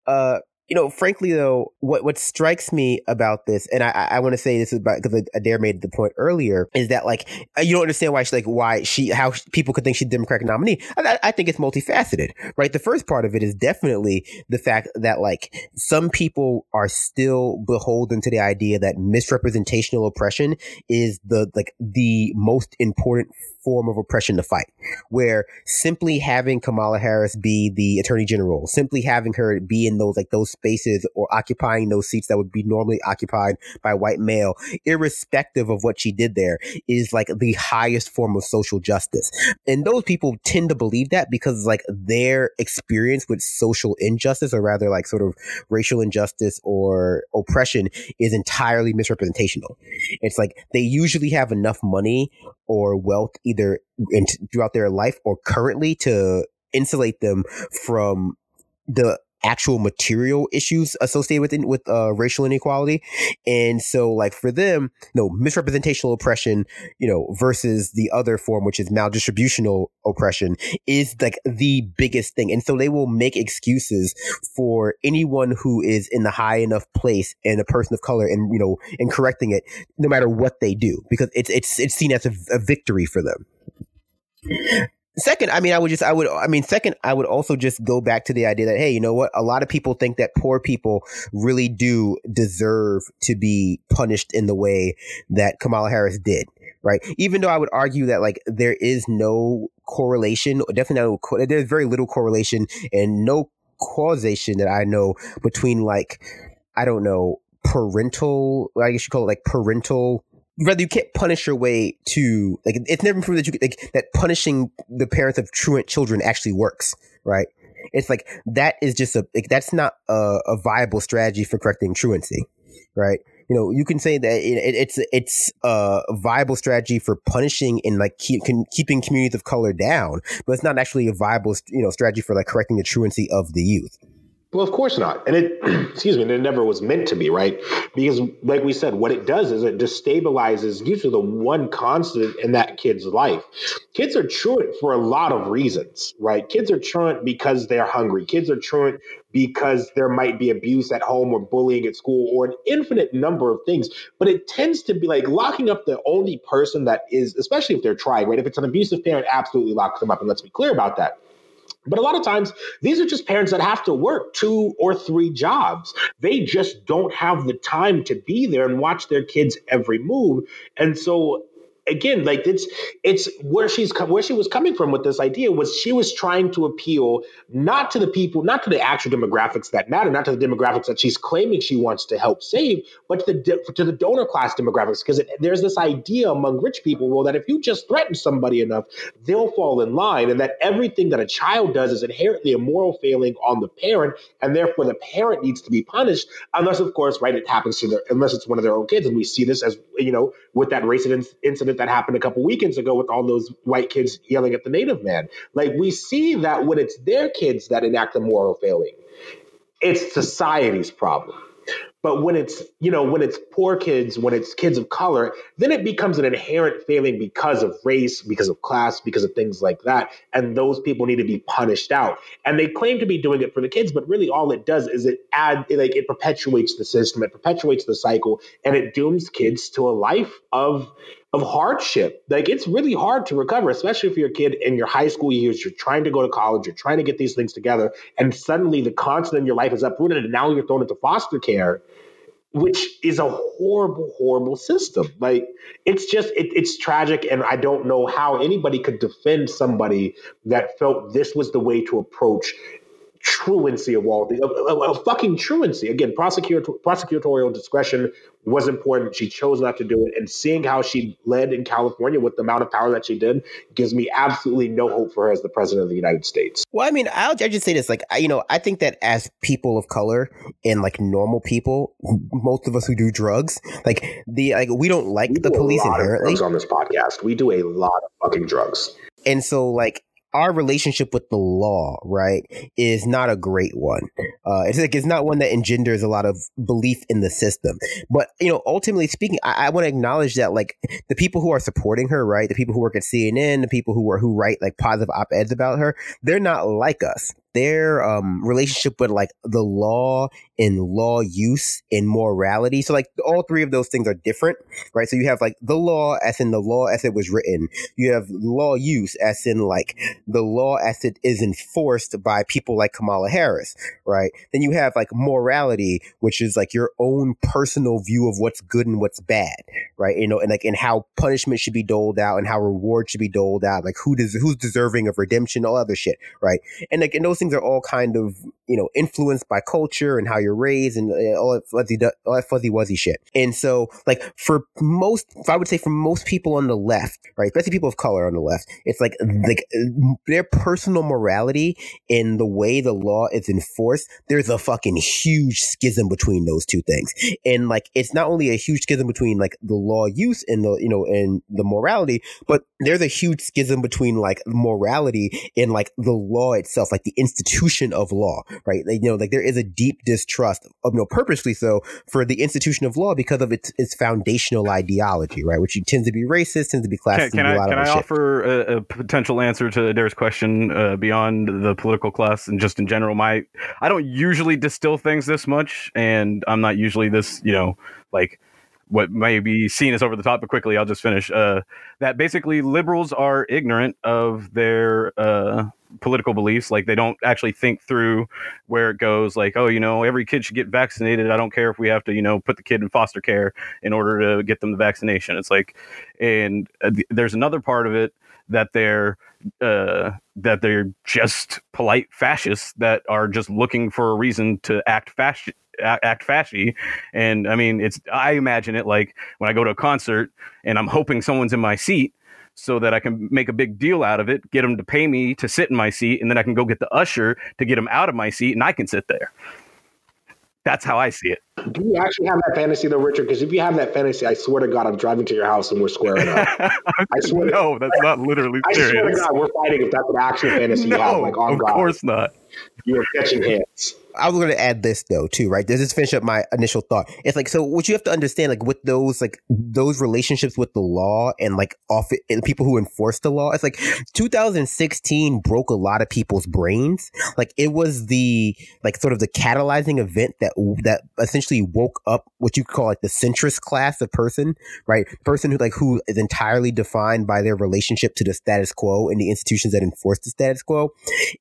Uh, you know, frankly though, what what strikes me about this, and I I want to say this is because Adair made the point earlier, is that like uh, you don't understand why she like why she how people could think she's a Democratic nominee. I, I think it's multifaceted, right? The first part of it is definitely the fact that like some people are still beholden to the idea that misrepresentational oppression is the like the most important form of oppression to fight, where simply having Kamala Harris be the attorney general, simply having her be in those like those spaces or occupying those seats that would be normally occupied by white male, irrespective of what she did there, is like the highest form of social justice. And those people tend to believe that because like their experience with social injustice, or rather like sort of racial injustice or oppression, is entirely misrepresentational. It's like they usually have enough money or wealth either in, throughout their life or currently to insulate them from the actual material issues associated with with uh, racial inequality, and so like for them, you know, misrepresentational oppression, you know, versus the other form, which is maldistributional oppression, is like the biggest thing, and so they will make excuses for anyone who is in the high enough place and a person of color, and you know, and correcting it, no matter what they do, because it's it's it's seen as a, a victory for them. Second, I mean, I would just, I would, I mean, second, I would also just go back to the idea that, hey, you know what? A lot of people think that poor people really do deserve to be punished in the way that Kamala Harris did, right? Even though I would argue that, like, there is no correlation, definitely no, there's very little correlation and no causation that I know between, like, I don't know, parental, I guess you call it like parental rather you can't punish your way to like it's never proven that you like that punishing the parents of truant children actually works, right? It's like that is just a like, that's not a, a, viable strategy for correcting truancy, right? You know, you can say that it, it's it's a viable strategy for punishing and like keep, can, keeping communities of color down, but it's not actually a viable you know strategy for like correcting the truancy of the youth. Well, of course not. And it, excuse me, it never was meant to be, right? Because, like we said, what it does is it destabilizes usually the one constant in that kid's life. Kids are truant for a lot of reasons, right? Kids are truant because they're hungry. Kids are truant because there might be abuse at home or bullying at school or an infinite number of things. But it tends to be like locking up the only person that is, especially if they're trying, right? If it's an abusive parent, absolutely lock them up. And let's be clear about that. But a lot of times, these are just parents that have to work two or three jobs. They just don't have the time to be there and watch their kids' every move. And so again, like it's it's where she's where she was coming from with this idea was she was trying to appeal not to the people, not to the actual demographics that matter, not to the demographics that she's claiming she wants to help save, but to the to the donor class demographics. Because there's this idea among rich people, well, that if you just threaten somebody enough, they'll fall in line, and that everything that a child does is inherently a moral failing on the parent, and therefore the parent needs to be punished, unless of course, right, it happens to their unless it's one of their own kids, and we see this as you know with that racist incident that happened a couple weekends ago with all those white kids yelling at the native man. Like we see that when it's their kids that enact the moral failing, it's society's problem. But when it's, you know, when it's poor kids, when it's kids of color, then it becomes an inherent failing because of race, because of class, because of things like that. And those people need to be punished out. And they claim to be doing it for the kids, but really all it does is it add like it perpetuates the system, it perpetuates the cycle, and it dooms kids to a life of of hardship. Like it's really hard to recover, especially if you're a kid in your high school years, you're trying to go to college, you're trying to get these things together, and suddenly the constant in your life is uprooted, and now you're thrown into foster care, which is a horrible, horrible system. Like it's just it, it's tragic, and I don't know how anybody could defend somebody that felt this was the way to approach truancy of all things, a, fucking truancy. Again, prosecutor, prosecutorial discretion was important. She chose not to do it. And seeing how she led in California with the amount of power that she did gives me absolutely no hope for her as the president of the United States. Well, I mean, I'll, I'll just say this. Like, I, you know, I think that as people of color and like normal people, most of us who do drugs, like the, like, we don't like we the police inherently. on this podcast. We do a lot of fucking drugs. And so, like, our relationship with the law, right, is not a great one. Uh, it's like it's not one that engenders a lot of belief in the system. But you know, ultimately speaking, I, I want to acknowledge that like the people who are supporting her, right, the people who work at CNN, the people who are who write like positive op eds about her, they're not like us their um, relationship with like the law and law use and morality. So like all three of those things are different, right? So you have like the law as in the law as it was written. You have law use as in like the law as it is enforced by people like Kamala Harris, right? Then you have like morality, which is like your own personal view of what's good and what's bad, right? You know, and like and how punishment should be doled out and how reward should be doled out, like who does who's deserving of redemption, all other shit, right? And like and those things are all kind of you know influenced by culture and how you're raised and uh, all that fuzzy all that fuzzy wuzzy shit. And so like for most, I would say for most people on the left, right, especially people of color on the left, it's like like their personal morality in the way the law is enforced. There's a fucking huge schism between those two things, and like it's not only a huge schism between like the law use and the you know and the morality, but there's a huge schism between like morality and like the law itself, like the institution of law, right? Like, you know, like there is a deep distrust, of, you know, purposely so for the institution of law because of its its foundational ideology, right? Which tends to be racist, tends to be classist. Can, can I, can I offer a, a, potential answer to Adair's question uh, beyond the political class and just in general? My, I don't usually distill things this much, and I'm not usually this, you know, like what may be seen as over the top, but quickly I'll just finish. Uh, that basically liberals are ignorant of their uh, political beliefs. Like they don't actually think through where it goes. Like, oh, you know, every kid should get vaccinated. I don't care if we have to, you know, put the kid in foster care in order to get them the vaccination. It's like, and uh, th- there's another part of it that they're uh, that they're just polite fascists that are just looking for a reason to act fascist act fashy and i mean it's i imagine it like when i go to a concert and i'm hoping someone's in my seat so that I can make a big deal out of it, get them to pay me to sit in my seat, and then I can go get the usher to get them out of my seat, and I can sit there. That's how I see it. Do you actually have that fantasy though, Richard? Because if you have that fantasy, I swear to God, I'm driving to your house and we're squaring up. I swear. no, that's not literally I serious. swear to God, we're fighting if that's an actual fantasy no, you have. Like on of God. course not. You're catching hands. I was going to add this though too, right? This this finish up my initial thought? It's like so. What you have to understand, like with those like those relationships with the law and like off and people who enforce the law, it's like 2016 broke a lot of people's brains. Like it was the like sort of the catalyzing event that that essentially woke up what you call like the centrist class of person, right? Person who like who is entirely defined by their relationship to the status quo and the institutions that enforce the status quo.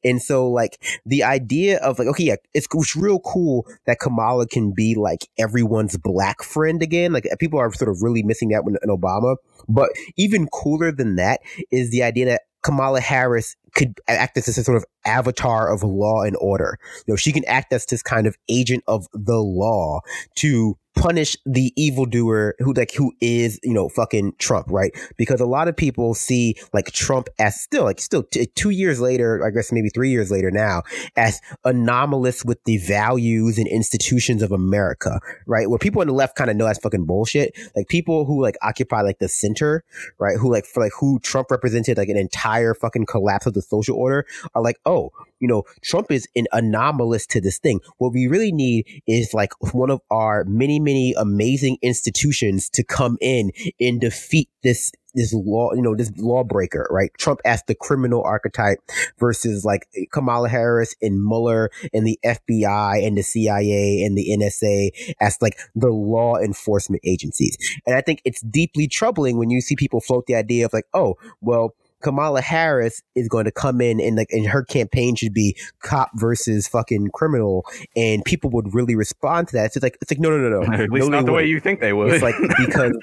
And so like the idea of like okay, yeah it's, it's real cool that Kamala can be like everyone's black friend again. Like people are sort of really missing that in Obama. But even cooler than that is the idea that Kamala Harris could act as this sort of avatar of law and order. You know, she can act as this kind of agent of the law to punish the evildoer who like who is you know fucking Trump, right? Because a lot of people see like Trump as still like still t- two years later, I guess maybe three years later now, as anomalous with the values and institutions of America, right? Where people on the left kind of know that's fucking bullshit. Like people who like occupy like the center, right? Who like for like who Trump represented like an entire fucking collapse of the social order are like, oh, you know, Trump is an anomalous to this thing. What we really need is like one of our many, many amazing institutions to come in and defeat this this law, you know, this lawbreaker, right? Trump as the criminal archetype versus like Kamala Harris and Mueller and the FBI and the CIA and the NSA as like the law enforcement agencies. And I think it's deeply troubling when you see people float the idea of like, oh, well, Kamala Harris is going to come in and like and her campaign should be cop versus fucking criminal, and people would really respond to that. It's just like it's like no no no no. At least no, not the way wouldn't. you think they would. It's like because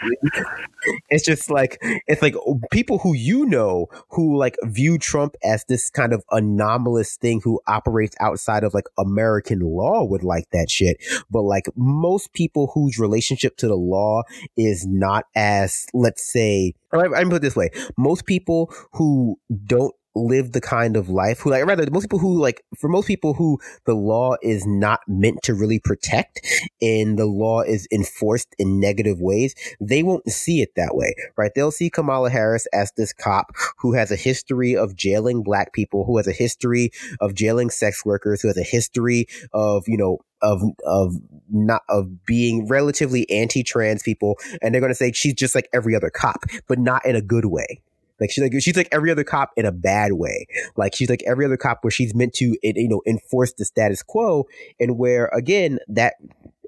it's just like it's like people who you know who like view Trump as this kind of anomalous thing who operates outside of like American law would like that shit. But like most people whose relationship to the law is not as let's say or I, I put it this way: most people who don't live the kind of life who like rather most people who like for most people who the law is not meant to really protect and the law is enforced in negative ways they won't see it that way right? They'll see kamala harris as this cop who has a history of jailing black people who has a history of jailing sex workers who has a history of you know of of not of being relatively anti-trans people and they're going to say she's just like every other cop but not in a good way like she's like she's like every other cop in a bad way. Like she's like every other cop where she's meant to you know enforce the status quo, and where again that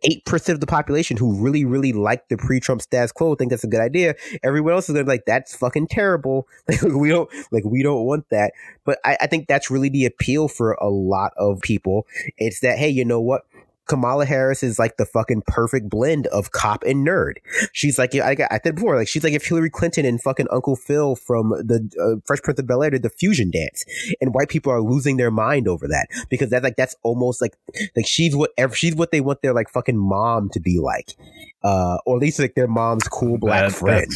eight percent of the population who really really like the pre-Trump status quo think that's a good idea. Everyone else is gonna be like that's fucking terrible. Like we don't like we don't want that. But I, I think that's really the appeal for a lot of people. It's that hey, you know what? Kamala Harris is like the fucking perfect blend of cop and nerd. She's like, I, I said before, like she's like if Hillary Clinton and fucking Uncle Phil from the uh, Fresh Prince of Bel Air did the fusion dance, and white people are losing their mind over that because that's like that's almost like like she's what she's what they want their like fucking mom to be like, uh, or at least like their mom's cool black That- friend.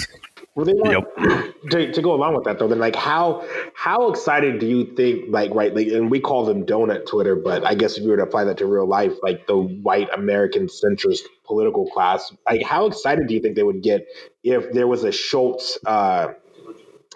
Well, they want to, to go along with that though. Then, like, how how excited do you think, like, right? Like, and we call them donut Twitter, but I guess if you were to apply that to real life, like the white American centrist political class, like, how excited do you think they would get if there was a Schultz, uh,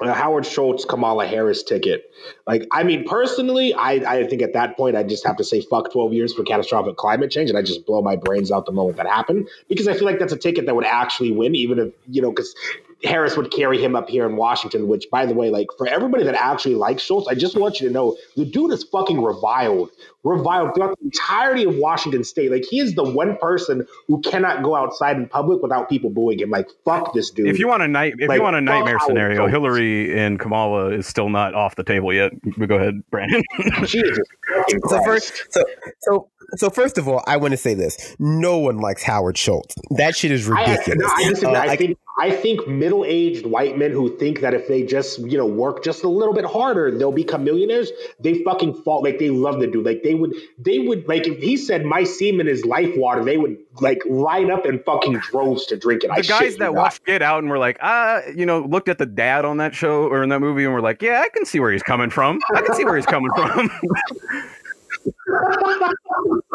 a Howard Schultz Kamala Harris ticket? Like, I mean, personally, I I think at that point I just have to say fuck twelve years for catastrophic climate change, and I just blow my brains out the moment that happened because I feel like that's a ticket that would actually win, even if you know, because Harris would carry him up here in Washington, which, by the way, like for everybody that actually likes Schultz, I just want you to know the dude is fucking reviled, reviled throughout the entirety of Washington state. Like he is the one person who cannot go outside in public without people booing him. Like fuck this dude. If you want a night, if Like, you want a nightmare scenario, Hillary and Kamala is still not off the table yet. But go ahead, Brandon. Jesus So first, so so so first of all, I want to say this: no one likes Howard Schultz. That shit is I, ridiculous. no, I disagree. Uh, I I- think I think middle-aged white men who think that if they just you know work just a little bit harder, they'll become millionaires. They fucking fall like they love the dude. Like they would they would like if he said my semen is life water, they would like line up in fucking droves to drink it. I the guys that watched Get Out and were like, ah, you know, looked at the dad on that show or in that movie and were like, yeah, I can see where he's coming from. I can see where he's coming from.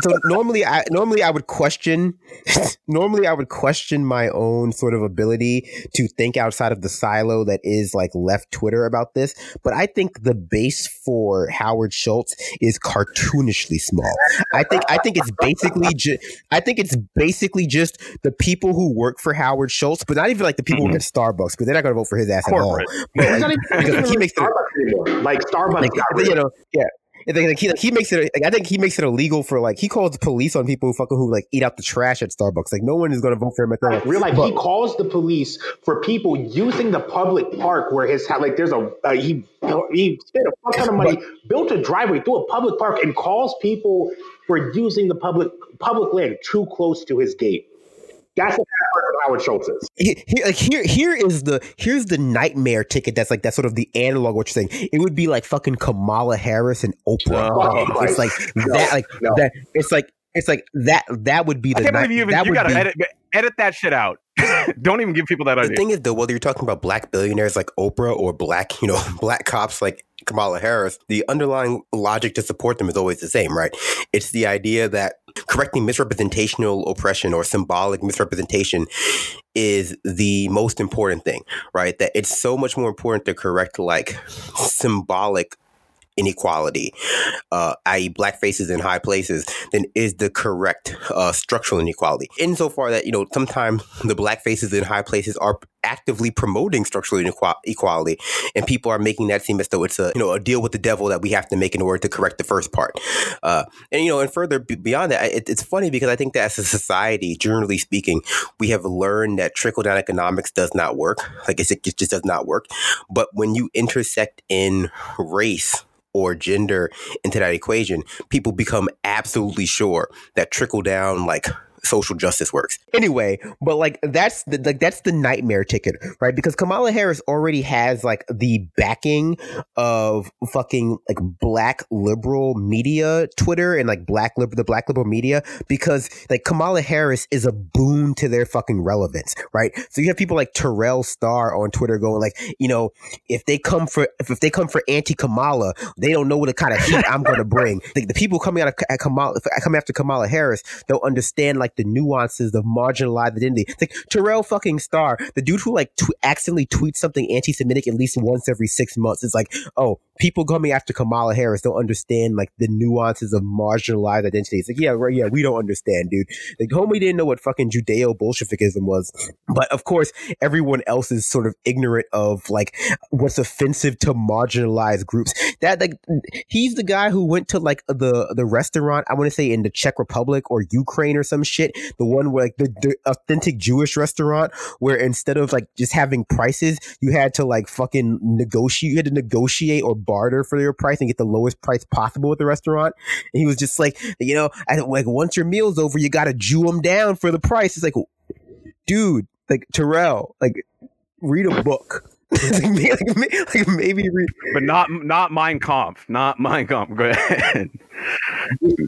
so normally I normally I would question normally I would question my own sort of ability to think outside of the silo that is like left Twitter about this, but I think the base for Howard Schultz is cartoonishly small. I think I think it's basically just I think it's basically just the people who work for Howard Schultz, but not even like the people who mm-hmm. work at Starbucks because they're not going to vote for his ass Corporate. at all. But, like, because not he makes it Starbucks anymore. Like Starbucks, like got you know, yeah. It's like, like, he, like he makes it. Like, I think he makes it illegal for like he calls the police on people who fucking who like eat out the trash at Starbucks. Like no one is going to vote for him at Like, that. real life, But- he calls the police for people using the public park where his like there's a uh, he he spent a fuck ton of money, built a driveway through a public park, and calls people for using the public public land too close to his gate. That's what Howard Schultz is. He- he- like here here is the here's the nightmare ticket that's like that's sort of the analog of what you're saying it would be like fucking kamala harris and oprah Oh, it's like no, that like no. that it's like it's like that that would be I the can't night- believe you even that you gotta be- edit edit that shit out. Don't even give people that idea. the thing is though whether you're talking about black billionaires like oprah or black you know black cops like kamala harris the underlying logic to support them is always the same right it's the idea that correcting misrepresentational oppression or symbolic misrepresentation is the most important thing right? That it's so much more important to correct like symbolic inequality, uh, i.e., black faces in high places, than is the correct uh, structural inequality. Insofar that you know sometimes the black faces in high places are actively promoting structural inequality, and people are making that seem as though it's a you know a deal with the devil that we have to make in order to correct the first part. Uh, and you know, and further beyond that, it, it's funny because I think that as a society, generally speaking, we have learned that trickle down economics does not work. Like it just does not work. But when you intersect in race or gender into that equation, people become absolutely sure that trickle down like social justice works. Anyway, but like that's the like that's the nightmare ticket, right? Because Kamala Harris already has like the backing of fucking like black liberal media Twitter and like black liberal the black liberal media because like Kamala Harris is a boon to their fucking relevance, right? So you have people like Terrell Starr on Twitter going like, you know, if they come for if, if they come for anti Kamala, they don't know what a kind of heat I'm going to bring. Like the people coming out of Kamala coming after Kamala Harris don't understand like the nuances of marginalized identity. It's like Terrell fucking Starr, the dude who like tw- accidentally tweets something anti-Semitic at least once every six months. It's like, oh, people coming after Kamala Harris don't understand like the nuances of marginalized identity. It's like, yeah, right, yeah, we don't understand, dude. Like, homie didn't know what fucking Judeo Bolshevikism was, but of course, everyone else is sort of ignorant of like what's offensive to marginalized groups. That like he's the guy who went to like the the restaurant I want to say in the Czech Republic or Ukraine or some shit the one where like the, the authentic Jewish restaurant where instead of like just having prices, you had to like fucking negotiate, you had to negotiate or barter for your price and get the lowest price possible at the restaurant. And he was just like, you know, I, like once your meal's over, you got to Jew them down for the price. It's like, dude, like Terrell, like read a book. like, maybe, like, maybe read, but not not Mein Kampf, not Mein Kampf. Go ahead.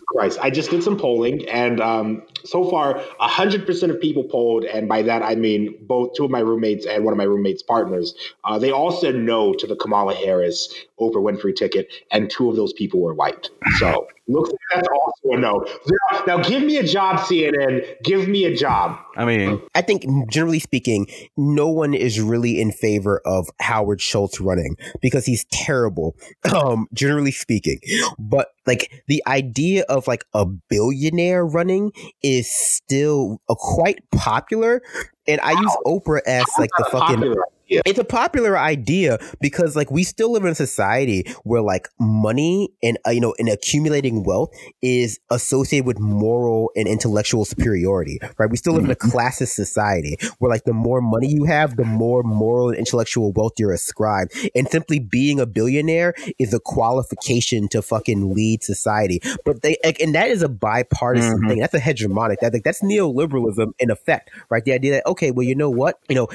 Christ, I just did some polling, and um, so far, hundred percent of people polled, and by that I mean both two of my roommates and one of my roommates' partners. Uh, they all said no to the Kamala Harris Oprah Winfrey ticket, and two of those people were white. So looks like that's also a no. Now, now, give me a job, CNN. Give me a job. I mean, I think generally speaking, no one is really in favor of Howard Schultz running because he's terrible. Um, generally speaking, but like the idea of like a billionaire running is still a quite popular. And I use Oprah as like the fucking popular. Yeah. It's a popular idea because like we still live in a society where like money and uh, you know and accumulating wealth is associated with moral and intellectual superiority, right? We still live mm-hmm. in a mm-hmm. classist society where like the more money you have, the more moral and intellectual wealth you're ascribed. And simply being a billionaire is a qualification to fucking lead society. But they like, and that is a bipartisan mm-hmm. thing. That's a hegemonic. That like, that's neoliberalism in effect, right? The idea that okay, well, you know what, you know,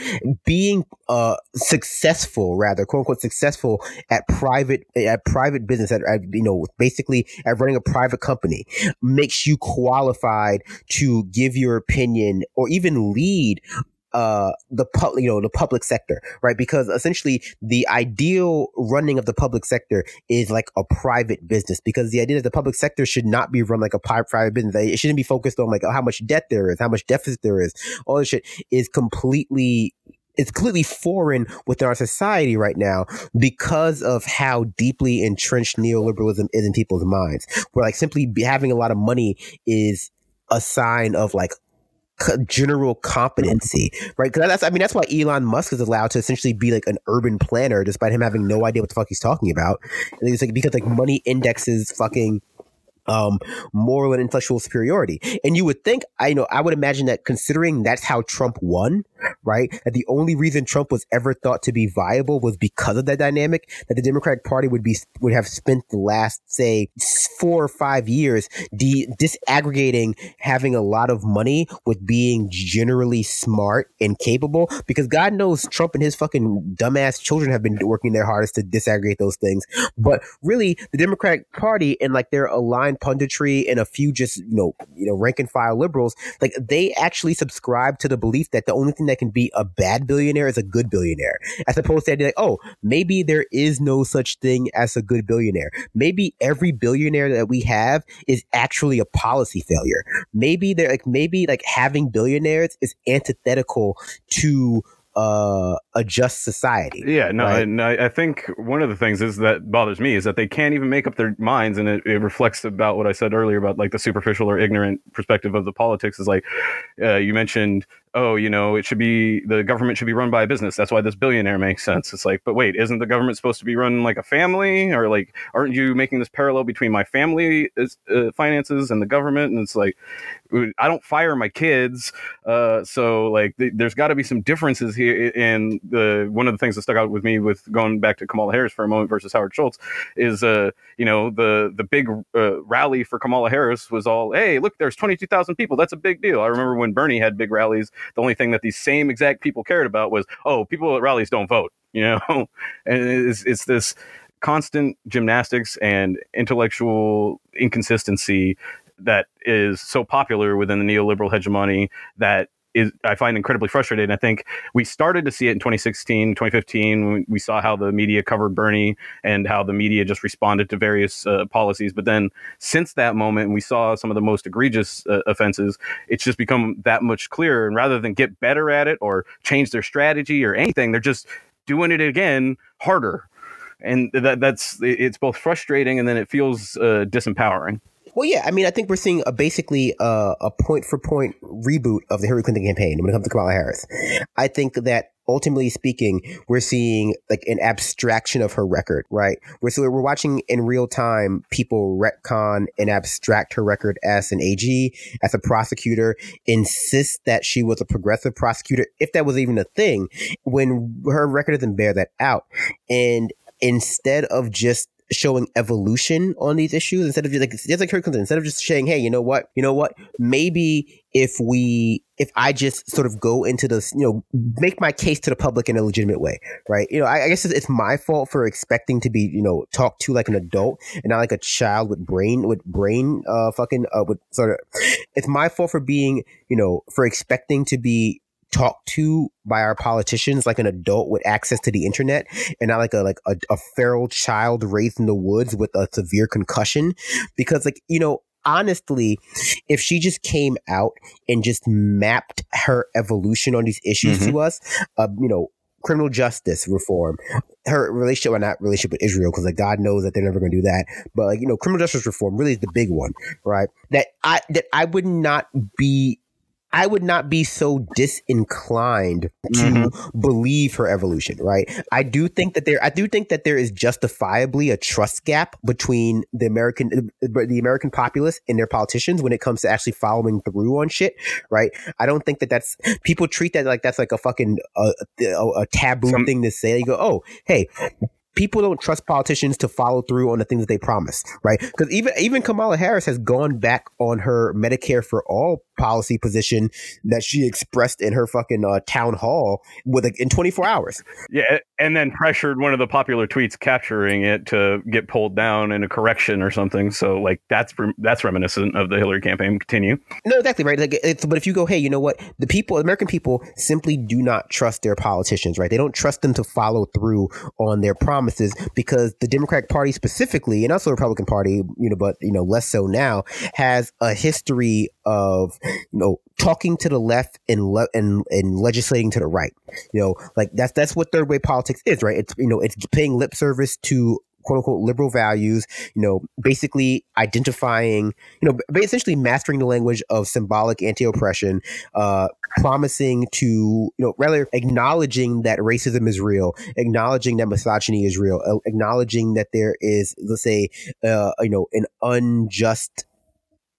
being uh uh, successful, rather quote unquote successful at private at private business, at, at you know basically at running a private company, makes you qualified to give your opinion or even lead uh, the public, you know, the public sector, right? Because essentially the ideal running of the public sector is like a private business because the idea that the public sector should not be run like a private business. It shouldn't be focused on like how much debt there is, how much deficit there is. All this shit is completely it's completely foreign within our society right now because of how deeply entrenched neoliberalism is in people's minds. Where like simply having a lot of money is a sign of like general competency, right? Because that's, I mean, that's why Elon Musk is allowed to essentially be like an urban planner, despite him having no idea what the fuck he's talking about. And it's like because like money indexes fucking um, moral and intellectual superiority. And you would think, I know, I would imagine that considering that's how Trump won, right? That the only reason Trump was ever thought to be viable was because of that dynamic. That the Democratic Party would be would have spent the last say four or five years de- disaggregating having a lot of money with being generally smart and capable. Because God knows Trump and his fucking dumbass children have been working their hardest to disaggregate those things. But really, the Democratic Party and like their aligned punditry and a few just you know you know rank and file liberals, like they actually subscribe to the belief that the only thing that that can be a bad billionaire is a good billionaire, as opposed to like, oh, maybe there is no such thing as a good billionaire. Maybe every billionaire that we have is actually a policy failure. Maybe they're like maybe like having billionaires is antithetical to uh, a just society. Yeah, no, right? and I, I, think one of the things is that bothers me is that they can't even make up their minds, and it, it, reflects about what I said earlier about like the superficial or ignorant perspective of the politics. Is like uh, you mentioned oh, you know, it should be the government should be run by a business. That's why this billionaire makes sense. It's like, but wait, isn't the government supposed to be run like a family, or like, aren't you making this parallel between my family uh, finances and the government? And it's like, I don't fire my kids, uh, so like, th- there's got to be some differences here. And the one of the things that stuck out with me with going back to Kamala Harris for a moment versus Howard Schultz is, uh, you know, the the big uh, rally for Kamala Harris was all, hey, look, there's 22,000 people. That's a big deal. I remember when Bernie had big rallies the only thing that these same exact people cared about was, oh, people at rallies don't vote, you know? and it's, it's this constant gymnastics and intellectual inconsistency that is so popular within the neoliberal hegemony that is I find incredibly frustrating. I think we started to see it in 2016, 2015. We saw how the media covered Bernie and how the media just responded to various uh, policies. But then since that moment, we saw some of the most egregious uh, offenses. It's just become that much clearer. And rather than get better at it or change their strategy or anything, they're just doing it again harder. And that, that's it's both frustrating and then it feels uh, disempowering. Well, yeah, I mean, I think we're seeing a basically uh, a point for point reboot of the Hillary Clinton campaign when it comes to Kamala Harris. I think that ultimately speaking, we're seeing like an abstraction of her record, right? We're so we're watching in real time people retcon and abstract her record as an AG, as a prosecutor, insist that she was a progressive prosecutor, if that was even a thing, when her record doesn't bear that out. And instead of just showing evolution on these issues instead of just like just like Clinton, instead of just saying, hey, you know what, you know what, maybe if we if I just sort of go into this, you know, make my case to the public in a legitimate way, right? You know, I, I guess it's, it's, my fault for expecting to be, you know, talked to like an adult and not like a child with brain with brain uh fucking uh with sort of. It's my fault for being, you know, for expecting to be talked to by our politicians like an adult with access to the internet and not like a like a, a feral child raised in the woods with a severe concussion because like you know honestly, if she just came out and just mapped her evolution on these issues mm-hmm. to us, uh, you know, criminal justice reform, her relationship, or not relationship with Israel, because like God knows that they're never going to do that. But like you know, criminal justice reform really is the big one, right? That I that I would not be I would not be so disinclined to mm-hmm. believe her evolution, right? I do think that there, I do think that there is justifiably a trust gap between the American, the American populace and their politicians when it comes to actually following through on shit, right? I don't think that that's people treat that like that's like a fucking uh, a, a taboo Some, thing to say. You go, oh, hey, people don't trust politicians to follow through on the things that they promise, right? Because even even Kamala Harris has gone back on her Medicare for all policy position that she expressed in her fucking uh, town hall with a, in 24 hours. Yeah, and then pressured one of the popular tweets capturing it to get pulled down in a correction or something. So like that's that's reminiscent of the Hillary campaign. Continue. No, exactly right. Like, but if you go, hey, you know what? The people, American people, simply do not trust their politicians. Right? They don't trust them to follow through on their promises because the Democratic Party specifically, and also the Republican Party, you know, but you know less so now, has a history of you know talking to the left and le- and and legislating to the right. You know, like that's that's what third way politics is, right? It's you know it's paying lip service to quote unquote liberal values, you know, basically identifying, you know, essentially mastering the language of symbolic anti oppression, uh, promising to, you know, rather acknowledging that racism is real, acknowledging that misogyny is real, acknowledging that there is, let's say, uh, you know, an unjust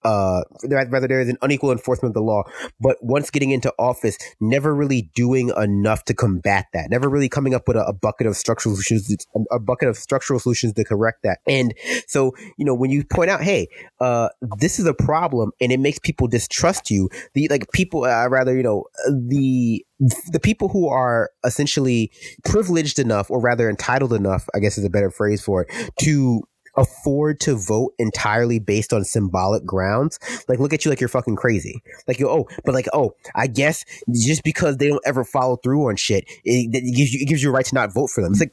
uh, rather there is an unequal enforcement of the law. But once getting into office, never really doing enough to combat that. Never really coming up with a, a bucket of structural solutions, a, bucket of structural solutions to correct that. And so, you know, when you point out, hey, uh, this is a problem, and it makes people distrust you. The like people, uh, rather, you know, the the people who are essentially privileged enough, or rather entitled enough, I guess is a better phrase for it, to afford to vote entirely based on symbolic grounds, like look at you like you're fucking crazy. Like you oh, but like oh, I guess just because they don't ever follow through on shit, it, it gives you it gives you a right to not vote for them. It's like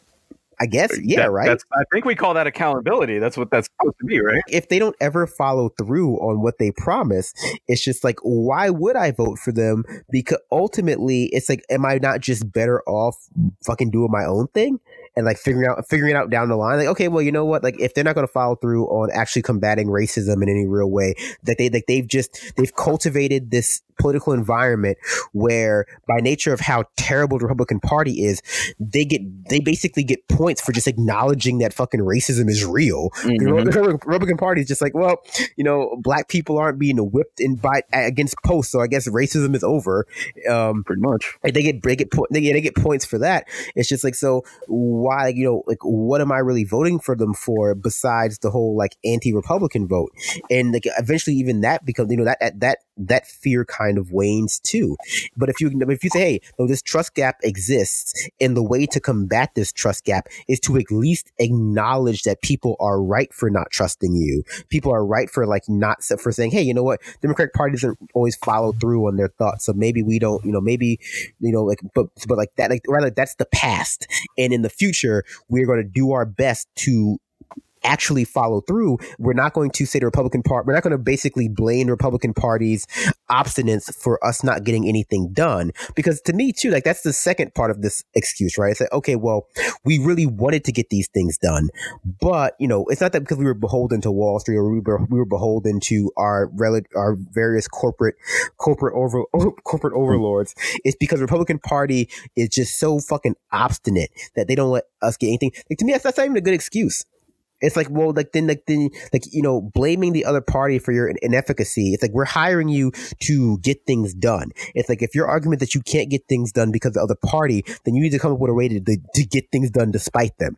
I guess, yeah, that, right. I think we call that accountability. That's what that's supposed to be, right? If they don't ever follow through on what they promise, it's just like, why would I vote for them? Because ultimately, it's like, am I not just better off fucking doing my own thing? And like figuring out figuring it out down the line like okay well you know what? Like if they're not going to follow through on actually combating racism in any real way that they like they've just they've cultivated this political environment where by nature of how terrible the Republican Party is they get they basically get points for just acknowledging that fucking racism is real. Mm-hmm. the Republican Party is just like well you know black people aren't being whipped in by against posts so I guess racism is over. Um pretty much. they get they get they get, they get points for that. It's just like so why you know like what am I really voting for them for besides the whole like anti-Republican vote? And like eventually even that becomes you know that that that fear kind of wanes too. But if you if you say hey no this trust gap exists and the way to combat this trust gap is to at least acknowledge that people are right for not trusting you. People are right for like not for saying hey you know what? Democratic Party doesn't always follow through on their thoughts so maybe we don't you know maybe you know like but but like that like rather that's the past. And in the future we're going to do our best to actually follow through, we're not going to say the Republican Party, we're not going to basically blame the Republican Party's obstinance for us not getting anything done. Because to me, too, like that's the second part of this excuse, right? It's like, okay, well, we really wanted to get these things done, but you know, it's not that because we were beholden to Wall Street or we were, we were beholden to our rel- our various corporate corporate over oh, corporate overlords. It's because Republican Party is just so fucking obstinate that they don't let us get anything. Like to me, that's, that's not even a good excuse. It's like, well, like then, like then, like you know, blaming the other party for your inefficacy. It's like we're hiring you to get things done. It's like if your argument that you can't get things done because of the other party, then you need to come up with a way to to get things done despite them.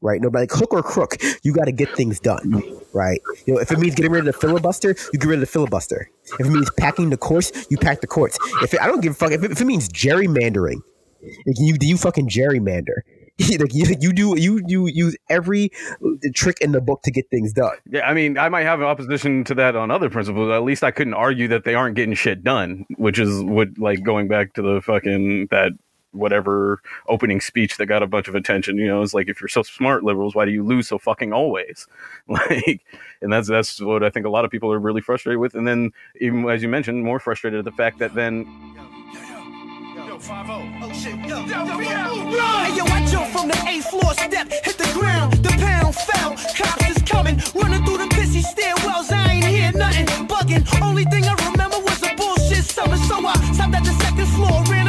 Right? No, but like hook or crook, you got to get things done. Right? You know, if it means getting rid of the filibuster, you get rid of the filibuster. If it means packing the courts, you pack the courts. If it, I don't give a fuck if it, if it means gerrymandering, you you fucking gerrymander. like you, you do you you use every trick in the book to get things done. Yeah, I mean, I might have an opposition to that on other principles. At least I couldn't argue that they aren't getting shit done, which is what like going back to the fucking that whatever opening speech that got a bunch of attention. You know, it's like if you're so smart, liberals, why do you lose so fucking always? Like, and that's that's what I think a lot of people are really frustrated with. And then even as you mentioned, more frustrated at the fact that then Oh shit, yo, yo, yo, Hey yo, I jump from the eighth floor. Step, hit the ground, the pound fell. Cops is coming, running through the pissy stairwells. I ain't hear nothing, bugging. Only thing I remember was a bullshit summer, so I stopped at the second floor, ran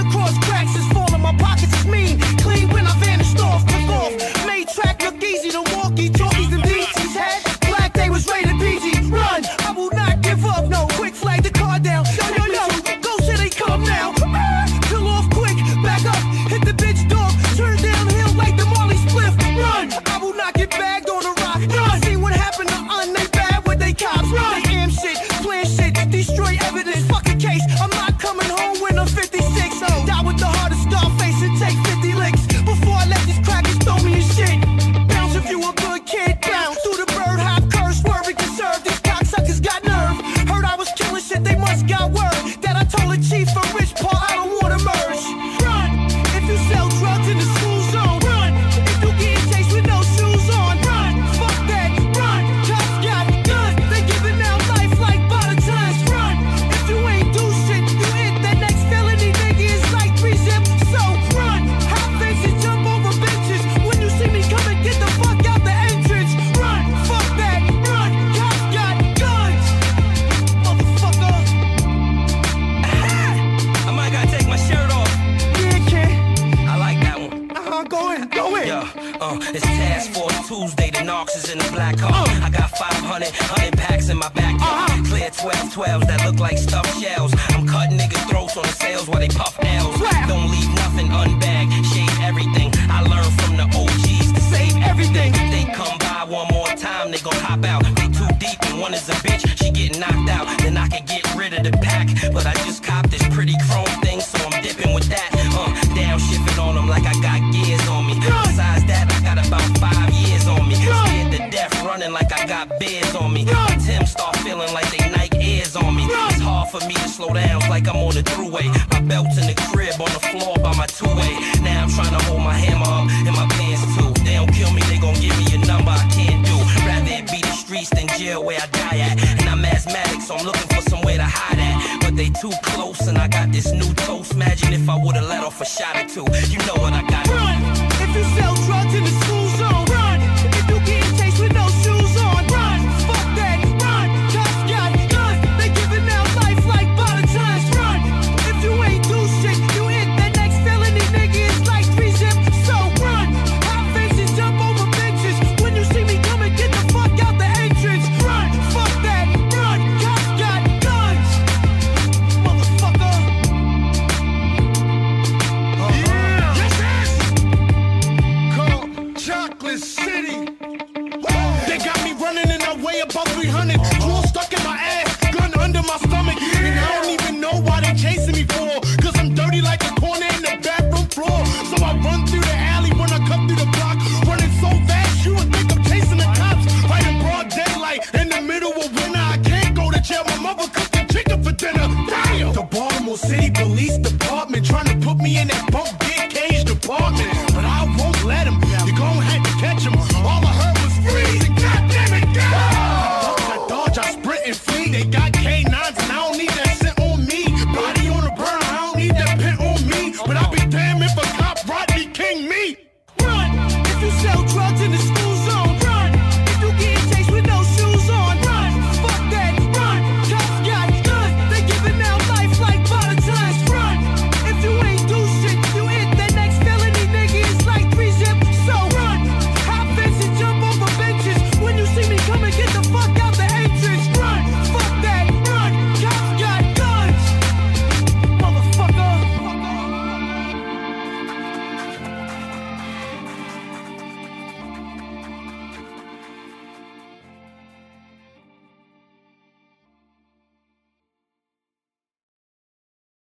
this new toast. Imagine if I would've let off a shot or two. You know what I